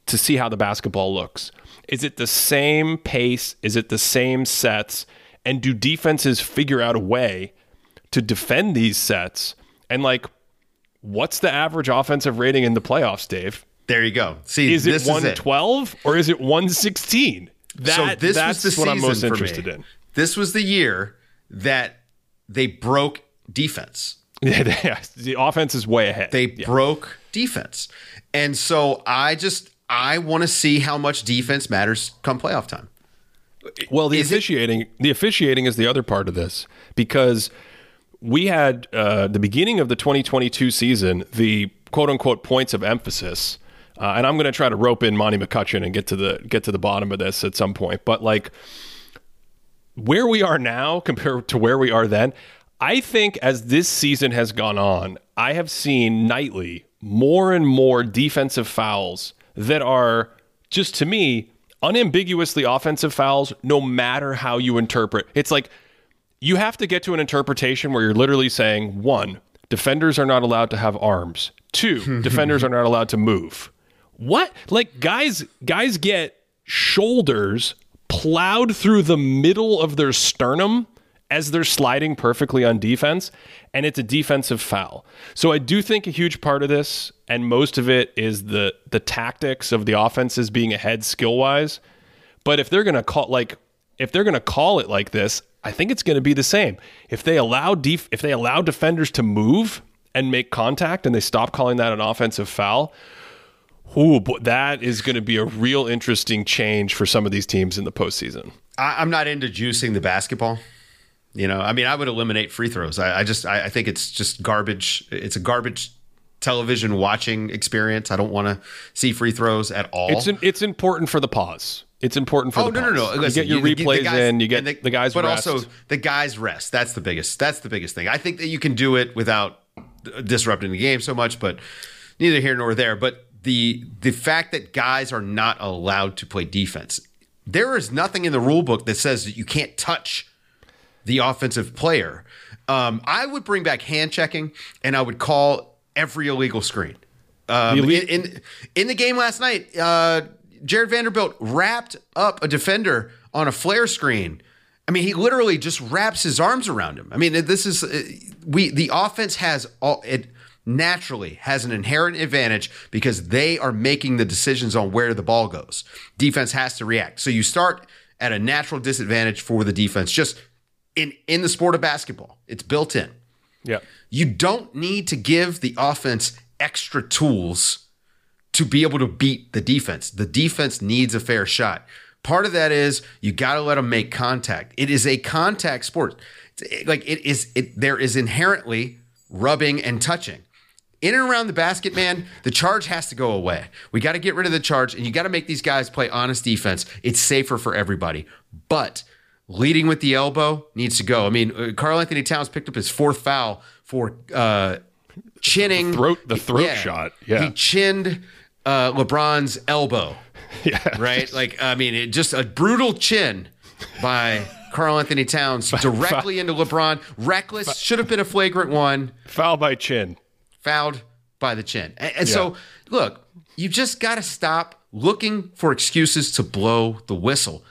to see how the basketball looks. Is it the same pace? Is it the same sets? And do defenses figure out a way to defend these sets? And like, what's the average offensive rating in the playoffs, Dave? There you go. See, Is it this one is it. or is it one sixteen? That, so this that's was the what I'm most interested in. This was the year that they broke defense. Yeah, the offense is way ahead. They Yeah. broke defense. And so I just I want to see how much defense matters come playoff time. Well, the Is it- officiating, the officiating is the other part of this because we had uh, the beginning of the 2022 season, the quote unquote points of emphasis, uh, and I'm going to try to rope in Monty McCutchen and get to the get to the bottom of this at some point. But like where we are now compared to where we are then, I think as this season has gone on, I have seen nightly more and more defensive fouls that are just to me unambiguously offensive fouls, no matter how you interpret. It's like you have to get to an interpretation where you're literally saying one, defenders are not allowed to have arms. Two, defenders are not allowed to move. What? Like guys guys get shoulders plowed through the middle of their sternum as they're sliding perfectly on defense and it's a defensive foul. So I do think a huge part of this and most of it is the the tactics of the offenses being ahead skill-wise. But if they're to call like if they're to call it like this, I think it's going to be the same. If they allow def- if they allow defenders to move and make contact and they stop calling that an offensive foul, ooh, boy, that is going to be a real interesting change for some of these teams in the postseason. I, I'm not into juicing the basketball. You know, I mean, I would eliminate free throws. I, I just, I, I think it's just garbage. It's a garbage television watching experience. I don't want to see free throws at all. It's in, it's important for the pause. It's important for oh the no, no, no! Listen, you get your the- the replays guys- in. You get and the, guys but rest. also the guys rest. That's the biggest. That's the biggest thing. I think that you can do it without disrupting the game so much, but neither here nor there. But the the fact that guys are not allowed to play defense, there is nothing in the rule book that says that you can't touch the offensive player. Um, I would bring back hand checking, and I would call every illegal screen. Um, in, in in the game last night, uh, Jarred Vanderbilt wrapped up a defender on a flare screen. I mean, he literally just wraps his arms around him. I mean, this is uh, we the offense has all it naturally has an inherent advantage because they are making the decisions on where the ball goes. Defense has to react. So you start at a natural disadvantage for the defense just in in the sport of basketball. It's built in. yeah. You don't need to give the offense extra tools to be able to beat the defense. The defense needs a fair shot. Part of that is you got to let them make contact. It is a contact sport. It's like it is it there is inherently rubbing and touching. In and around the basket, man, the charge has to go away. We got to get rid of the charge and you got to make these guys play honest defense. It's safer for everybody. But leading with the elbow needs to go. I mean, uh, Karl-Anthony Towns picked up his fourth foul for uh, chinning throat- the throat shot, yeah. he chinned uh, LeBron's elbow. Yeah. Right, like I mean, it just a brutal chin by Karl-Anthony Towns directly into LeBron. Reckless should have been a flagrant one Foul by chin. fouled by the chin. And, and so, look, you just got to stop looking for excuses to blow the whistle.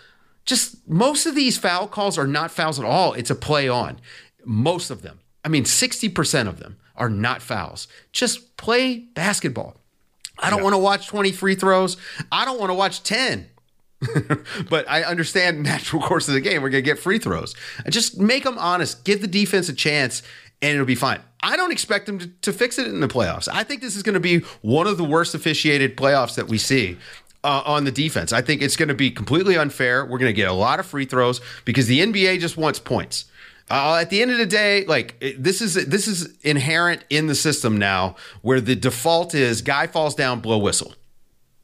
Just most of these foul calls are not fouls at all. It's a play on. Most of them. I mean, 60% of them are not fouls. Just play basketball. I don't want to watch 20 free throws. I don't want to watch 10. but I understand natural course of the game. We're going to get free throws. Just make them honest. Give the defense a chance, and it'll be fine. I don't expect them to, to fix it in the playoffs. I think this is going to be one of the worst officiated playoffs that we see. Uh, on the defense, I think it's going to be completely unfair. We're going to get a lot of free throws because the NBA just wants points. Uh, at the end of the day, like it- this is this is inherent in the system now, where the default is guy falls down, blow whistle.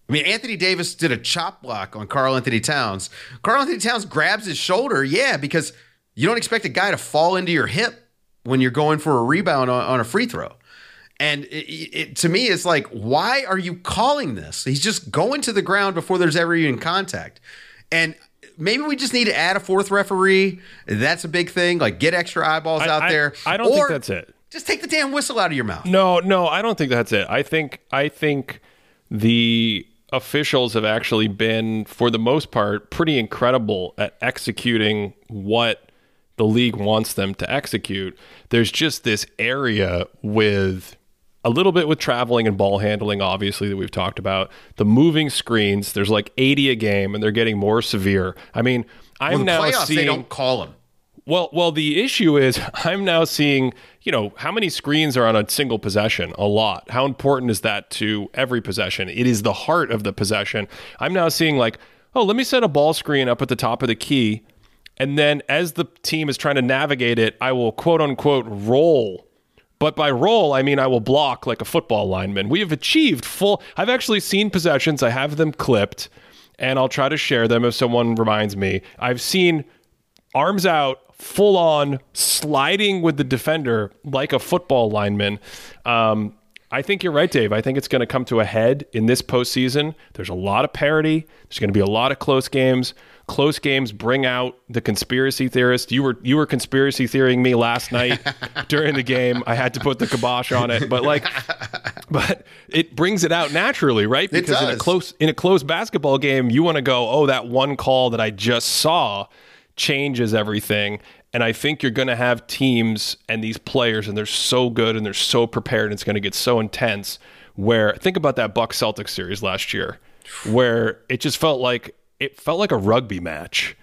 I mean, Anthony Davis did a chop block on Karl-Anthony Towns. Karl-Anthony Towns grabs his shoulder, yeah, because you don't expect a guy to fall into your hip when you're going for a rebound on, on a free throw. And it, it, to me, it's like, why are you calling this? He's just going to the ground before there's ever even contact. And maybe we just need to add a fourth referee. That's a big thing. Like, get extra eyeballs out I- there. I don't think that's it. Just take the damn whistle out of your mouth. No, no, I don't think that's it. I think I think the officials have actually been, for the most part, pretty incredible at executing what the league wants them to execute. There's just this area with a little bit with traveling and ball handling, obviously, that we've talked about. The moving screens, there's like 80 a game, and they're getting more severe. I mean, I'm Well, now playoffs, seeing. they don't call them. Well, well, the issue is I'm now seeing, you know, how many screens are on a single possession? A lot. How important is that to every possession? It is the heart of the possession. I'm now seeing like, oh, let me set a ball screen up at the top of the key, and then as the team is trying to navigate it, I will quote unquote roll. But by roll, I mean I will block like a football lineman. We have achieved full. I've actually seen possessions. I have them clipped, and I'll try to share them if someone reminds me. I've seen arms out, full on sliding with the defender like a football lineman. Um, I think you're right, Dave. I think it's going to come to a head in this postseason. There's a lot of parity. There's going to be a lot of close games. Close games bring out the conspiracy theorist. You were you were conspiracy theorying me last night during the game. I had to put the kibosh on it, but like, but it brings it out naturally, right? Because in a close in a close basketball game, you want to go, oh, that one call that I just saw changes everything. And I think you're going to have teams and these players, and they're so good and they're so prepared, and it's going to get so intense. Where think about that Buck Celtics series last year, where it just felt like it felt like a rugby match,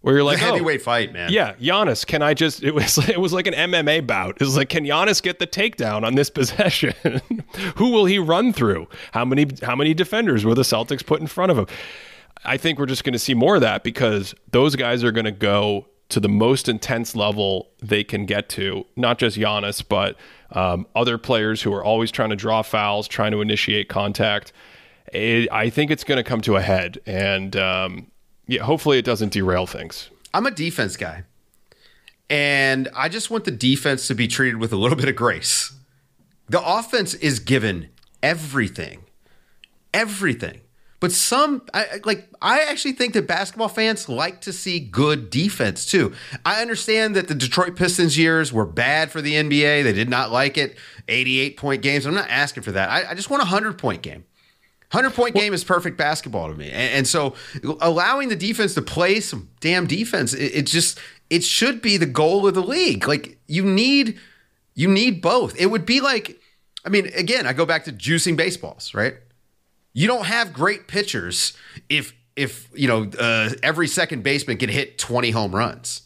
where you're like, It's a oh, heavyweight fight, man. yeah, Giannis, can I just it was it was like an MMA bout. It was like can Giannis get the takedown on this possession? Who will he run through? How many how many defenders were the Celtics put in front of him? I think we're just going to see more of that because those guys are going to go to the most intense level they can get to, not just Giannis, but um, other players who are always trying to draw fouls, trying to initiate contact. It, I think it's going to come to a head, and um, yeah, hopefully it doesn't derail things. I'm a defense guy. And I just want the defense to be treated with a little bit of grace. The offense is given everything. Everything. But some I, like I actually think that basketball fans like to see good defense too. I understand that the Detroit Pistons years were bad for the NBA. They did not like it. 88 point games. I'm not asking for that. I, I just want a 100 point game. 100 point game is perfect basketball to me. And, and so allowing the defense to play some damn defense, it, it just it should be the goal of the league. Like you need you need both. It would be like I mean, again, I go back to juicing baseballs, right? You don't have great pitchers if if, you know, uh, every second baseman can hit 20 home runs.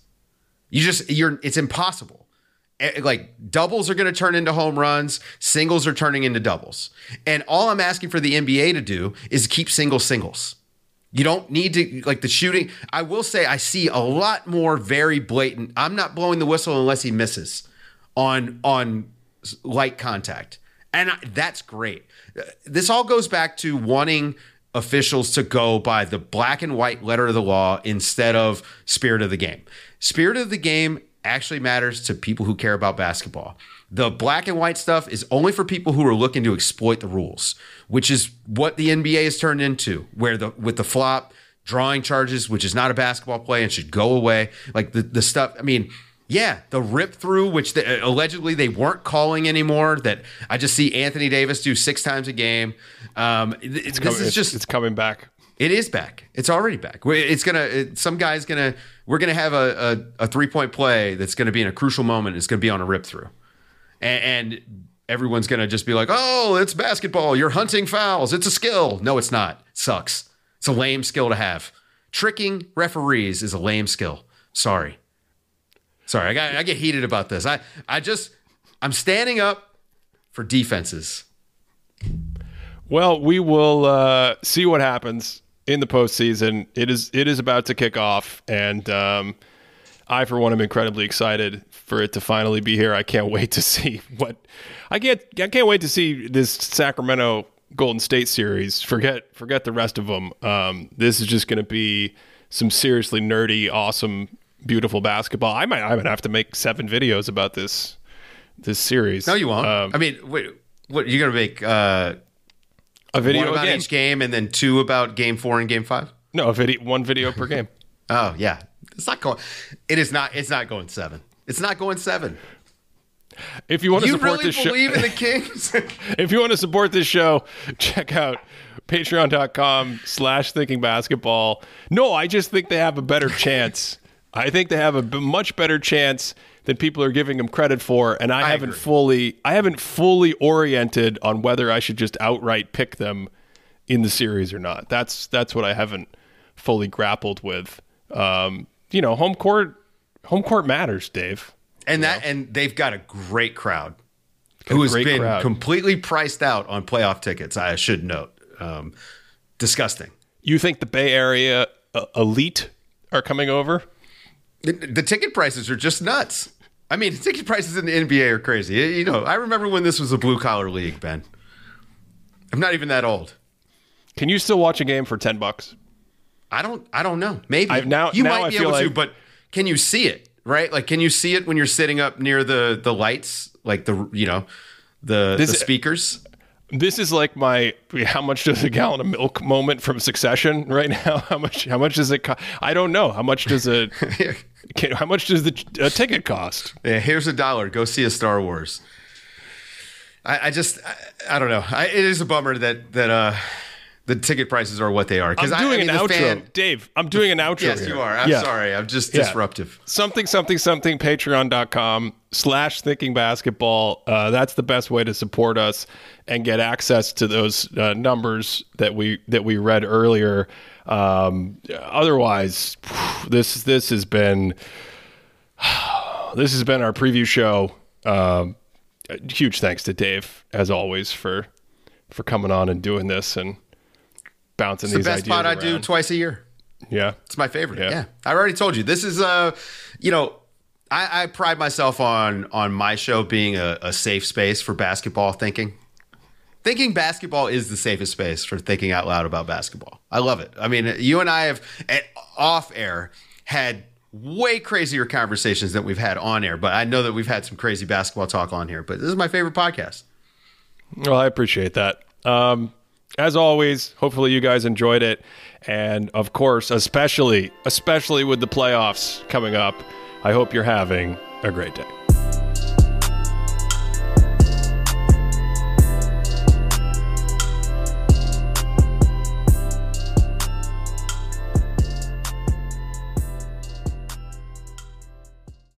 You just you're it's impossible. Eh, Like doubles are going to turn into home runs, singles are turning into doubles. And all I'm asking for the NBA to do is keep single singles. You don't need to like the shooting. I will say I see a lot more very blatant. I'm not blowing the whistle unless he misses on on light contact. And I- that's great. Uh, This all goes back to wanting officials to go by the black and white letter of the law instead of spirit of the game. Spirit of the game actually matters to people who care about basketball. The black and white stuff is only for people who are looking to exploit the rules, which is what the NBA has turned into, where the with the flop, drawing charges, which is not a basketball play and should go away. Like the, the stuff, I mean, yeah, the rip through, which they, allegedly they weren't calling anymore. That I just see Anthony Davis do six times a game. Um, th- this Coming- is it's- just it's coming back. It is back. It's already back. It's gonna. It, some guy's gonna. We're gonna have a, a, a three point play that's gonna be in a crucial moment. It's gonna be on a rip through, and, and everyone's gonna just be like, "Oh, it's basketball. You're hunting fouls. It's a skill." No, it's not. sucks. It's a lame skill to have. Tricking referees is a lame skill. Sorry. Sorry, I got I get heated about this. I I just I'm standing up for defenses. Well, we will uh, see what happens in the postseason. It is it is about to kick off, and um, I, for one, am incredibly excited for it to finally be here. I can't wait to see what I can't I can't wait to see this Sacramento Golden State series. Forget forget the rest of them. Um, this is just going to be some seriously nerdy, awesome, beautiful basketball. I might I might have to make seven videos about this this series. No, you won't. Um, I mean, wait, what you're gonna make? Uh, a video one about again. each game, and then two about game four and game five. No, a video, one video per game. Oh yeah, it's not going. It is not. It's not going seven. It's not going seven. If you want to You support really this show, believe in the Kings? if you want to support this show, check out patreon.com slash thinking basketball. No, I just think they have a better chance I think they have a much better chance than people are giving them credit for, and I, I haven't agree. fully I haven't fully oriented on whether I should just outright pick them in the series or not. That's that's what I haven't fully grappled with. Um, you know, home court home court matters, Dave. And that and they've got a great crowd who has been crowd. completely priced out on playoff tickets. I should note, um, disgusting. You think the Bay Area uh, elite are coming over? The, the ticket prices are just nuts. I mean, ticket prices in the NBA are crazy. You know, I remember when this was a blue collar league, Ben. I'm not even that old. Can you still watch a game for ten bucks? I don't. I don't know. Maybe I- now- you now might I be able to, but can you see it? Right? Like, can you see it when you're sitting up near the the lights, like the you know the, This- the speakers? This is like my how much does a gallon of milk moment from Succession right now. How much? How much does it cost? I don't know. How much does it? can, how much does the a ticket cost? Yeah, here's a dollar. Go see a Star Wars. I, I just, I, I don't know. I, it is a bummer that that uh, the ticket prices are what they are. I'm I- doing I mean, an outro, fan- Dave. I'm doing an outro. yes, here. you are. I'm Yeah. sorry. I'm just Yeah. disruptive. Something something something. Patreon.com slash Thinking Basketball. Uh, that's the best way to support us and get access to those uh, numbers that we that we read earlier. Um, otherwise, this this has been this has been our preview show. Um, huge thanks to Dave, as always, for for coming on and doing this and bouncing It's the these best ideas pod I do twice a year. Yeah, It's my favorite. Yeah. Yeah. I already told you. This is uh you know, I, I pride myself on on my show being a, a safe space for basketball thinking. Thinking basketball is the safest space for thinking out loud about basketball. I love it. I mean, you and I have at off air had way crazier conversations than we've had on air, but I know that we've had some crazy basketball talk on here. But this is my favorite podcast. Well, I appreciate that. Um, as always, hopefully you guys enjoyed it, and of course, especially especially with the playoffs coming up, I hope you're having a great day.